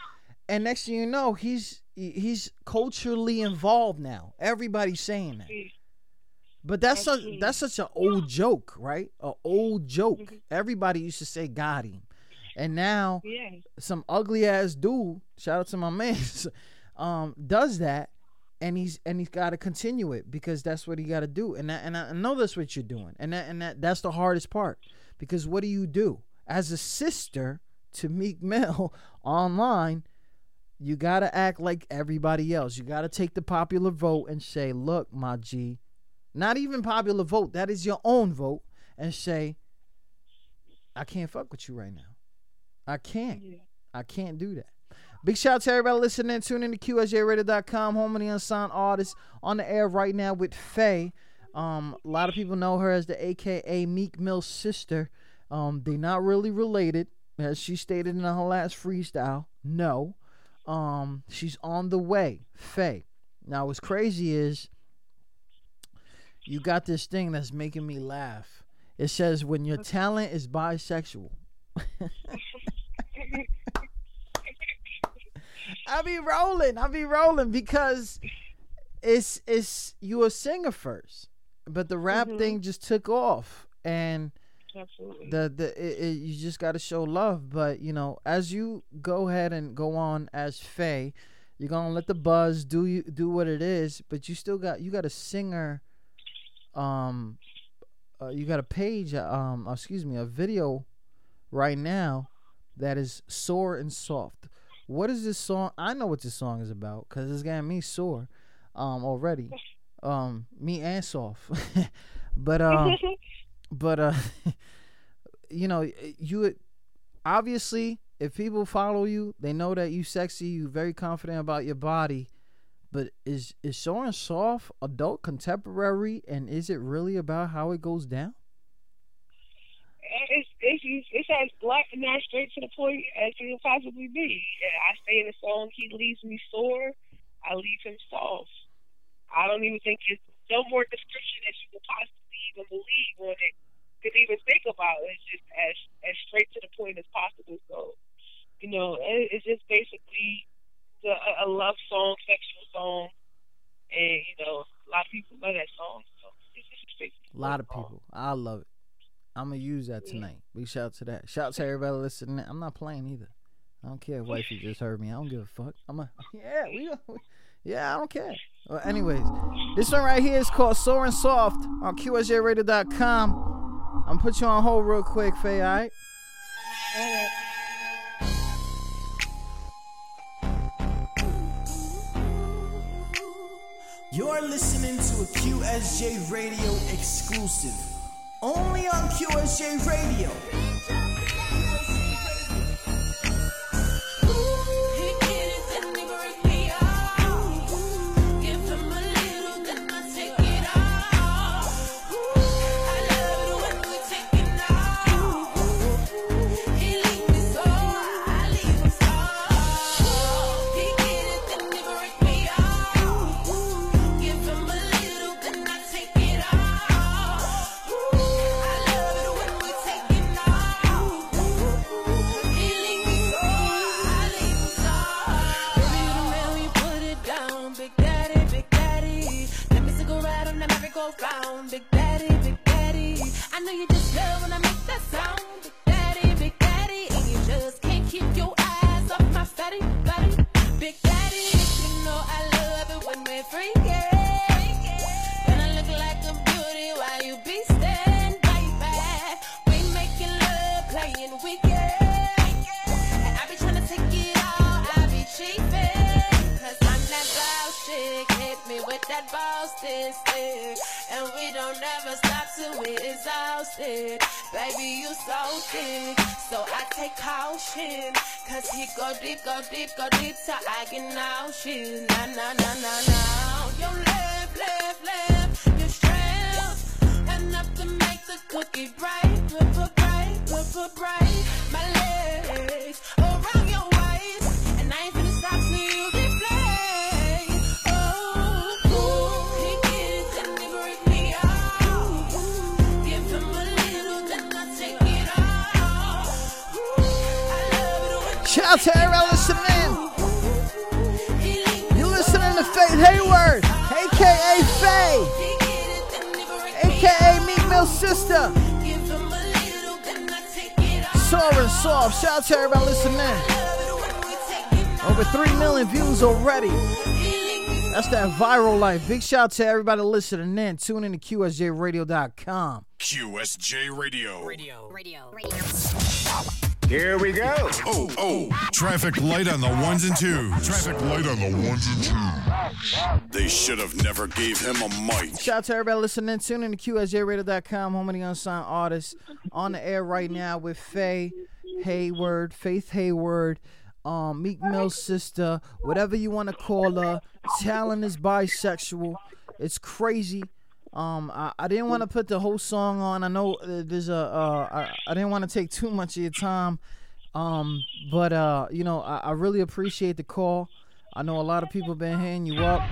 and next thing you know, he's he's culturally involved now. Everybody's saying that. But that's such that's such an old joke, right? An old joke. Everybody used to say got him, and now Yeah. some ugly ass dude. Shout out to my man. *laughs* um, does that, and he's and he's got to continue it because that's what he got to do. And that, and I know that's what you're doing. And that and that that's the hardest part because what do you do as a sister to Meek Mill *laughs* online? You got to act like everybody else. You got to take the popular vote and say, "Look, my G, not even popular vote. That is your own vote." And say, "I can't fuck with you right now. I can't. I can't do that." Big shout out to everybody listening. Tune in to QSJRadio.com, home of the unsigned artist on the air right now with Faye. Um, a lot of people know her as the AKA Meek Mill's sister. Um, they're not really related, as she stated in her last freestyle. No. Um, she's on the way, Faye. Now, what's crazy is you got this thing that's making me laugh. It says when your talent is bisexual. *laughs* *laughs* I be rolling. I be rolling because it's it's you a singer first, but the rap Mhm. thing just took off, and Absolutely. the the it, it, you just got to show love. But you know, as you go ahead and go on as Faye, you're gonna let the buzz do you do what it is, but you still got you got a singer. Um, uh, you got a page. Um, excuse me, a video right now that is sore and soft. What is this song? I know what this song is about because it's getting me sore, um, already, um, me ass *laughs* off. but um, *laughs* but uh, *laughs* you know, you obviously if people follow you, they know that you sexy, you very confident about your body. But is is showing soft adult contemporary, and is it really about how it goes down? It's it's it's as black and as straight to the point as it can possibly be. I say in the song, "He leaves me sore, I leave him soft." I don't even think it's no more description that you could possibly even believe or that could even think about. It's just as as straight to the point as possible. So, you know, it, it's just basically the, a, a love song, sexual song, and you know, a lot of people love that song. So it's just A lot of people. I love it. I'm gonna use that tonight. Big shout out to that. Shout out to everybody listening. I'm not playing either. I don't care if wifey just heard me. I don't give a fuck. I'm a *laughs* yeah. We yeah. I don't care. Well, anyways, this one right here is called Sore and Soft on QSJRadio.com. I'm gonna put you on hold real quick, Faye. All right. You're listening to a QSJ Radio exclusive. Only on QSJ Radio. Big daddy, big daddy. I know you just love when I make that sound. Big daddy, big daddy. And you just can't keep your eyes off my fatty body. Big daddy, don't stop till we're exhausted. Baby, you so thick, so I take caution. Cause he go deep, go deep, go deep till I get nauseous. Nah, nah, nah, nah, nah. Your left, left, left, your strength. Enough to make the cookie bright, put, put bright, put, put bright. My out to everybody listening. You're listening to Faith Hayward, aka Faye, aka Meek Mill's sister. Sore and soft. Shout out to everybody listening. Over 3 million views already. That's that viral life. Big shout out to everybody listening in. Tune in to QSJRadio.com. QSJ Radio. Radio. Radio. Radio. Here we go. Oh, oh. Traffic light on the ones and twos. Traffic light on the ones and twos. They should have never gave him a mic. Shout out to everybody listening. Tune in to QSJRadio.com, home of the unsigned artists. On the air right now with Faye Hayward, Faith Hayward, um, Meek Mill's sister, whatever you want to call her. Talent is bisexual. It's crazy. Um, I, I didn't want to put the whole song on. I know uh, there's a. Uh, I, I didn't want to take too much of your time. Um, but uh, you know, I, I really appreciate the call. I know a lot of people been hitting you up,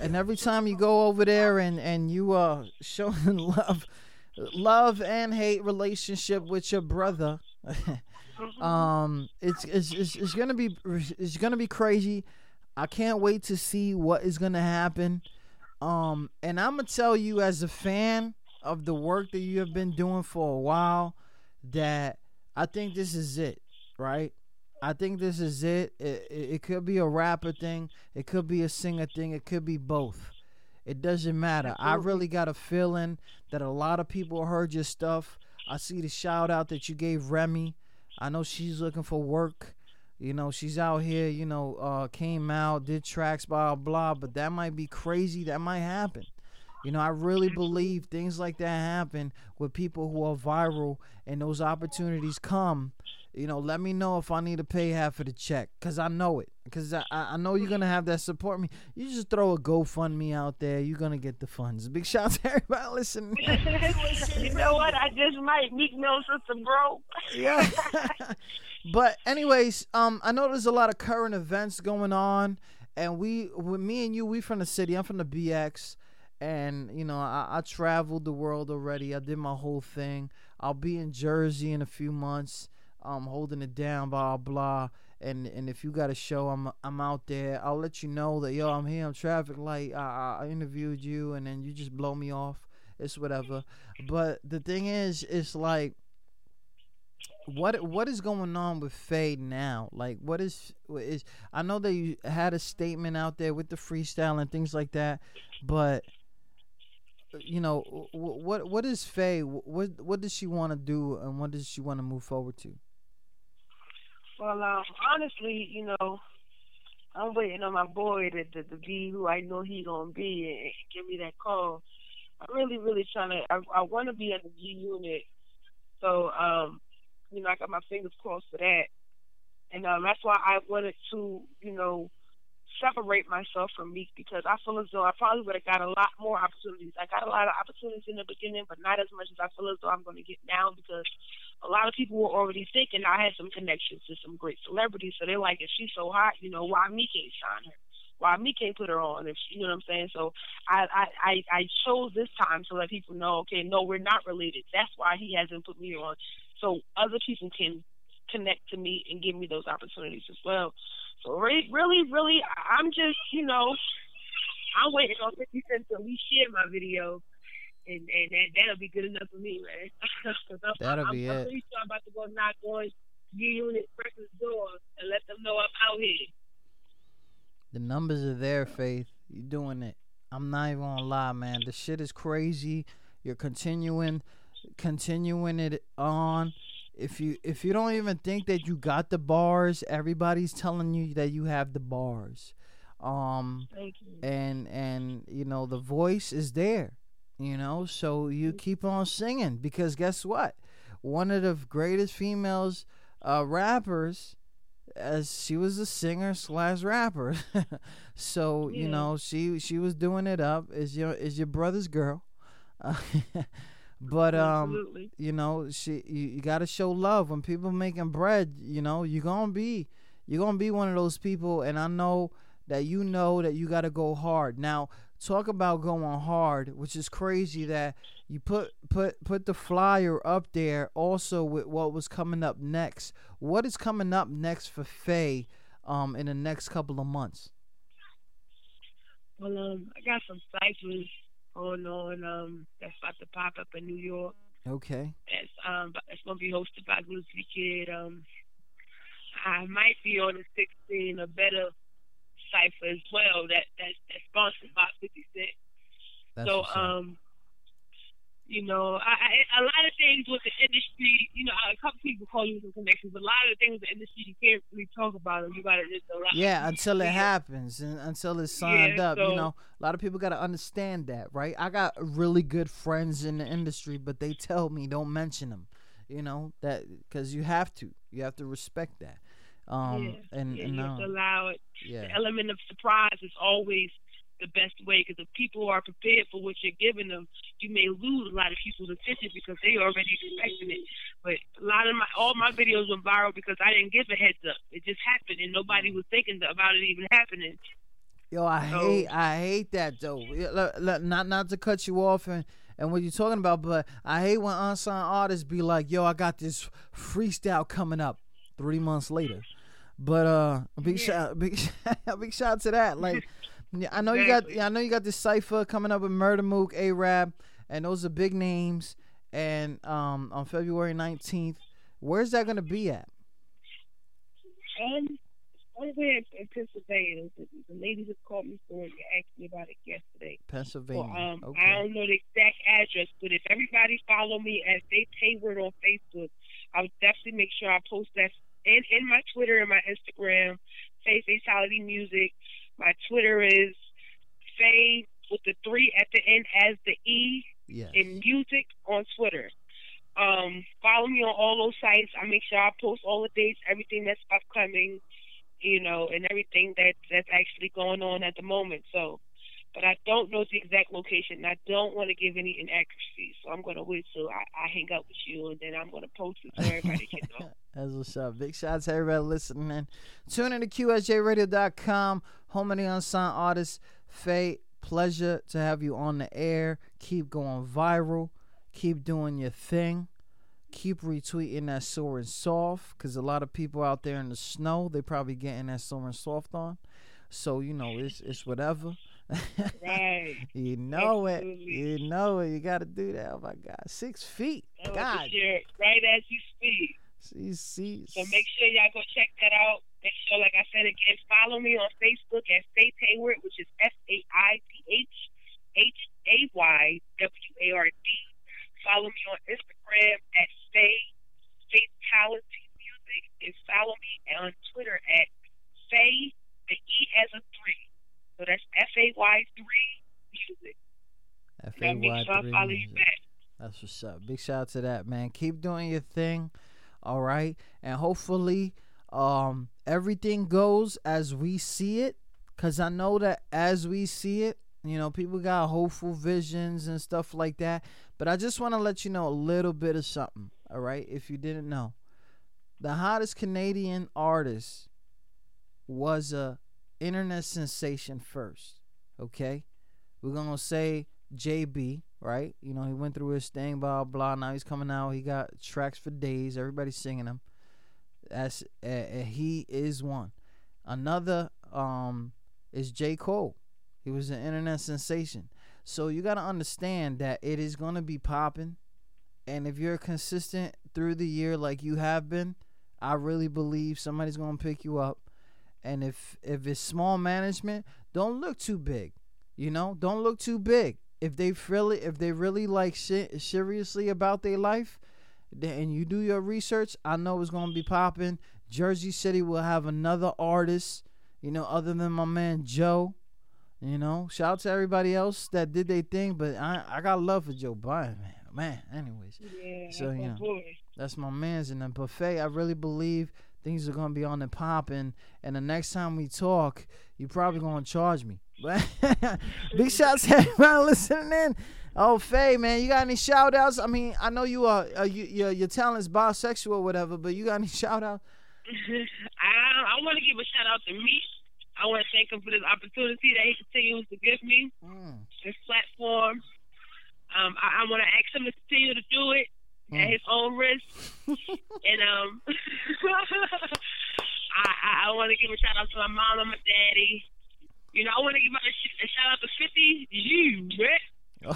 and every time you go over there and and you uh showing *laughs* love, love and hate relationship with your brother. *laughs* um, it's, it's it's it's gonna be it's gonna be crazy. I can't wait to see what is gonna happen. Um, and I'm gonna tell you as a fan of the work that you have been doing for a while that I think this is it, right? I think this is it. It, it. it, could be a rapper thing. It could be a singer thing. It could be both. It doesn't matter. I really got a feeling that a lot of people heard your stuff. I see the shout out that you gave Remy. I know she's looking for work. You know, she's out here, you know, uh, came out, did tracks, blah, blah, but that might be crazy. That might happen. You know, I really believe things like that happen with people who are viral and those opportunities come. You know, let me know if I need to pay half of the check because I know it. Because I, I know you're going to have that support me. You just throw a GoFundMe out there, you're going to get the funds. Big shout out to everybody listening. *laughs* you know what? I just might Meek Mill sister bro. yeah. *laughs* but anyways, um, I know there's a lot of current events going on. And we, with me and you, we from the city. I'm from the BX and you know I, I traveled the world already. I did my whole thing. I'll be in Jersey in a few months. I'm holding it down, blah blah. And and if you got a show, I'm I'm out there. I'll let you know that yo, I'm here. I'm traffic light. I, I interviewed you, and then you just blow me off. It's whatever. But the thing is, it's like what what is going on with Faye now? Like, what is is? I know that you had a statement out there with the freestyle and things like that, but you know, what what is Faye? What what does she want to do, and what does she want to move forward to? Well, um, honestly, you know, I'm waiting on my boy to, to, to be who I know he gonna be and, give me that call. I'm really, really trying to. I, I want to be in the G unit, so um, you know, I got my fingers crossed for that, and um, that's why I wanted to, you know separate myself from Meek because I feel as though I probably would have got a lot more opportunities. I got a lot of opportunities in the beginning, but not as much as I feel as though I'm going to get now because a lot of people were already thinking I had some connections to some great celebrities. So they're like, if she's so hot, you know, why Meek can't sign her? Why Meek can't put her on? If you know what I'm saying? So I, I, I chose this time to let people know, okay, no, we're not related. That's why he hasn't put me on. So other people can connect to me and give me those opportunities as well. Really, really, really, I'm just, you know, I'm waiting on 50 Cent to at least share my video. And, and that, that'll be good enough for me, man. *laughs* That'll I'm, be I'm it. pretty sure I'm about to go knock on G-Unit Breakfast door and let them know I'm out here. The numbers are there, Faith. You're doing it. I'm not even gonna lie, man. The shit is crazy. You're continuing, continuing it on if you if you don't even think that you got the bars, everybody's telling you that you have the bars. Um and and you know the voice is there. You know, so you keep on singing because guess what? One of the greatest females uh rappers as she was a singer slash rapper. *laughs* so, yeah. you know, she she was doing it up. Is your is your brother's girl. Uh, *laughs* But um, Absolutely. you know, she you, you got to show love when people making bread. You know, you're gonna be you're gonna be one of those people, and I know that you know that you got to go hard. Now, talk about going hard, which is crazy that you put put put the flyer up there also with what was coming up next. What is coming up next for Faye um in the next couple of months? Well, um, I got some ciphers going on um, that's about to pop up in New York. Okay. That's um it's gonna be hosted by Lucy Kid. Um I might be on the sixteen a better cipher as well that that's, that's sponsored by fifty Cent. so um you know, I, I, a lot of things with the industry, you know, a couple people call you some connections, but a lot of the things with the industry you can't really talk about them. You gotta just allow. Yeah, until it happens and until it's signed yeah, up. So, you know, a lot of people gotta understand that, right? I got really good friends in the industry, but they tell me don't mention them. You know that because you have to, you have to respect that. Um, yeah, and, yeah, and you have to um, allow it. Yeah. The element of surprise is always the best way because if people are prepared for what you're giving them, you may lose a lot of people's attention because they already expecting it. But a lot of my all my videos went viral because I didn't give a heads up. It just happened and nobody was thinking about it even happening. Yo, I so, hate I hate that though. Not not to cut you off and and what you're talking about. But I hate when unsigned artists be like, "Yo, I got this freestyle coming up." Three months later, but uh, big yeah. shout, big *laughs* big shout to that. Like, I know exactly. you got, yeah, I know you got this cipher coming up with Murda Mook, A-Rab, and those are big names. And um, on February 19th, where's that gonna be at? Um, somewhere in Pennsylvania. The, the ladies have called me for it. They asked me about it yesterday. Pennsylvania. So, um, okay. I don't know the exact address, but if everybody follow me as Faith Hayward on Facebook, I'll definitely make sure I post that in, in my Twitter and my Instagram, Faith Fatality Music. My Twitter is Faith with the three at the end as the E yes. in music on Twitter. Um, follow me on all those sites. I make sure I post all the dates, everything that's upcoming you know, and everything that that's actually going on at the moment. So, but I don't know the exact location. And I don't want to give any inaccuracies, so I'm going to wait till I, I hang up with you, and then I'm going to post it so everybody can know. *laughs* That's what's up. Big shots to everybody listening. Tune in to QSJRadio.com, home of the unsigned artist. Faye, pleasure to have you on the air. Keep going viral. Keep doing your thing keep retweeting that sore and soft because a lot of people out there in the snow they probably getting that sore and soft on so you know it's it's whatever right. *laughs* You know Absolutely. it you know it. You got to do that. Oh my god. Six feet. Oh, god. right as you speak. See, see, so make sure y'all go check that out. Make sure like i said again follow me on facebook at faith hayward which is f-a-i-t-h h-a-y-w-a-r-d follow me on instagram at Faye Fatality Music and follow me on Twitter at Faye the E as a three. So that's F A Y three music. F A Y three music. That's what's up. Big shout out to that man. Keep doing your thing. All right. And hopefully um everything goes as we see it. Cause I know that as we see it, you know, people got hopeful visions and stuff like that. But I just want to let you know a little bit of something all right, if you didn't know. The hottest Canadian artist was a internet sensation first, okay? We're going to say JB, right? You know, he went through his thing, blah, blah. Now he's coming out. He got tracks for days. Everybody's singing them. That's uh, He is one. Another um is J. Cole. He was an internet sensation. So you got to understand that it is going to be popping and if you're consistent through the year like you have been, I really believe somebody's gonna pick you up. And if if it's small management, don't look too big. You know, don't look too big. If they really if they really like shit seriously about their life, and you do your research, I know it's gonna be popping. Jersey City will have another artist, you know, other than my man Joe. You know, shout out to everybody else that did their thing, but I I got love for Joe Budden, man man. Anyways, yeah, so you know, boy. that's my man's in the buffet. I really believe things are gonna be on the popping, and the next time we talk, you probably gonna charge me. But *laughs* big shouts to everybody listening in. Oh, Faye, man, you got any shout outs? I mean, I know you are, uh, you, your, your talent's bisexual or whatever, but you got any shout outs? *laughs* I, I want to give a shout out to me. I want to thank him for this opportunity that he continues to give me, mm. this platform. Um, I, I want to ask him to continue to do it mm. at his own risk. and um, *laughs* I, I, I want to give a shout out to my mom and my daddy. You know, I want to give a, a shout out to 50 you, right?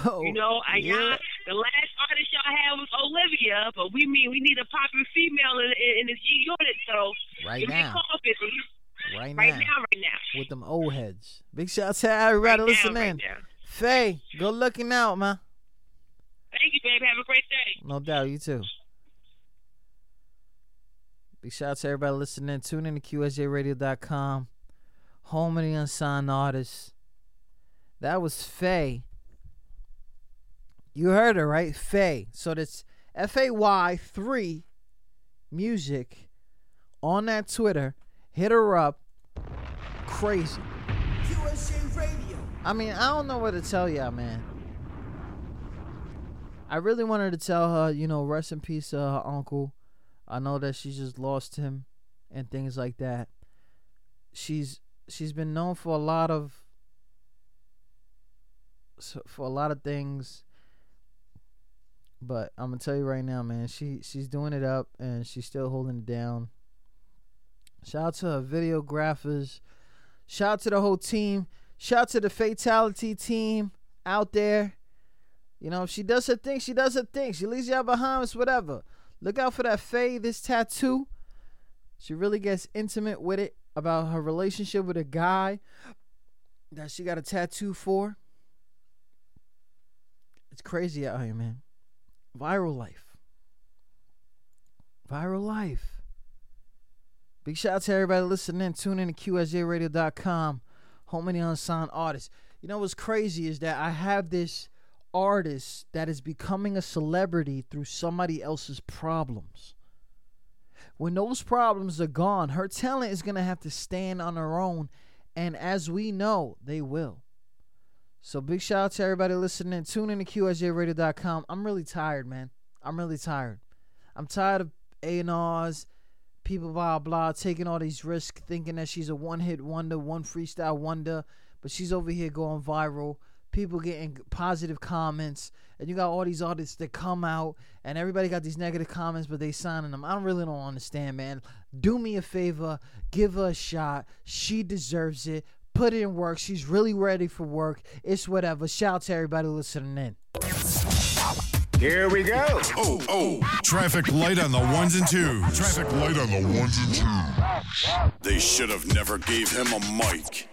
Oh, you know, I yeah. the last artist y'all had was Olivia, but we mean we need a popular female in, in, in this G unit, so right now, right, right now, now, right now, with them old heads. Big shout out to everybody right listening. Now, right Faye, good looking out, man. Thank you, babe. Have a great day. No doubt. You too. Big shout out to everybody listening. Tune in to QSJRadio.com. Home of the unsigned artists. That was Faye. You heard her, right? Faye. So that's F A Y 3 music on that Twitter. Hit her up. Crazy. QSJ Radio. I mean, I don't know what to tell y'all, man. I really wanted to tell her, you know, rest in peace to her uncle. I know that she just lost him and things like that. She's she's been known for a lot of for a lot of things But I'm gonna tell you right now, man, she she's doing it up and she's still holding it down. Shout out to her videographers. Shout out to the whole team. Shout out to the fatality team out there. You know, if she does her thing, she does her thing. She leaves y'all behind, it's whatever. Look out for that Faye, this tattoo. She really gets intimate with it about her relationship with a guy that she got a tattoo for. It's crazy out here, man. Viral life. Viral life. Big shout out to everybody listening. Tune in to QSJRadio.com. Home of the unsigned artists. You know what's crazy is that I have this artist that is becoming a celebrity through somebody else's problems. When those problems are gone, her talent is going to have to stand on her own. And as we know, they will. So big shout out to everybody listening. Tune in to QSJRadio.com. I'm really tired, man. I'm really tired. I'm tired of A&Rs, people blah blah taking all these risks, thinking that she's a one-hit wonder, one freestyle wonder, but she's over here going viral. People getting positive comments, and you got all these artists that come out, and everybody got these negative comments, but they signing them. I don't really don't understand, man. Do me a favor, give her a shot. She deserves it put in work. She's really ready for work. It's whatever. Shout out to everybody listening in. Here we go. Oh, oh. Traffic light on the ones and twos. Traffic light on the ones and twos. They should have never gave him a mic.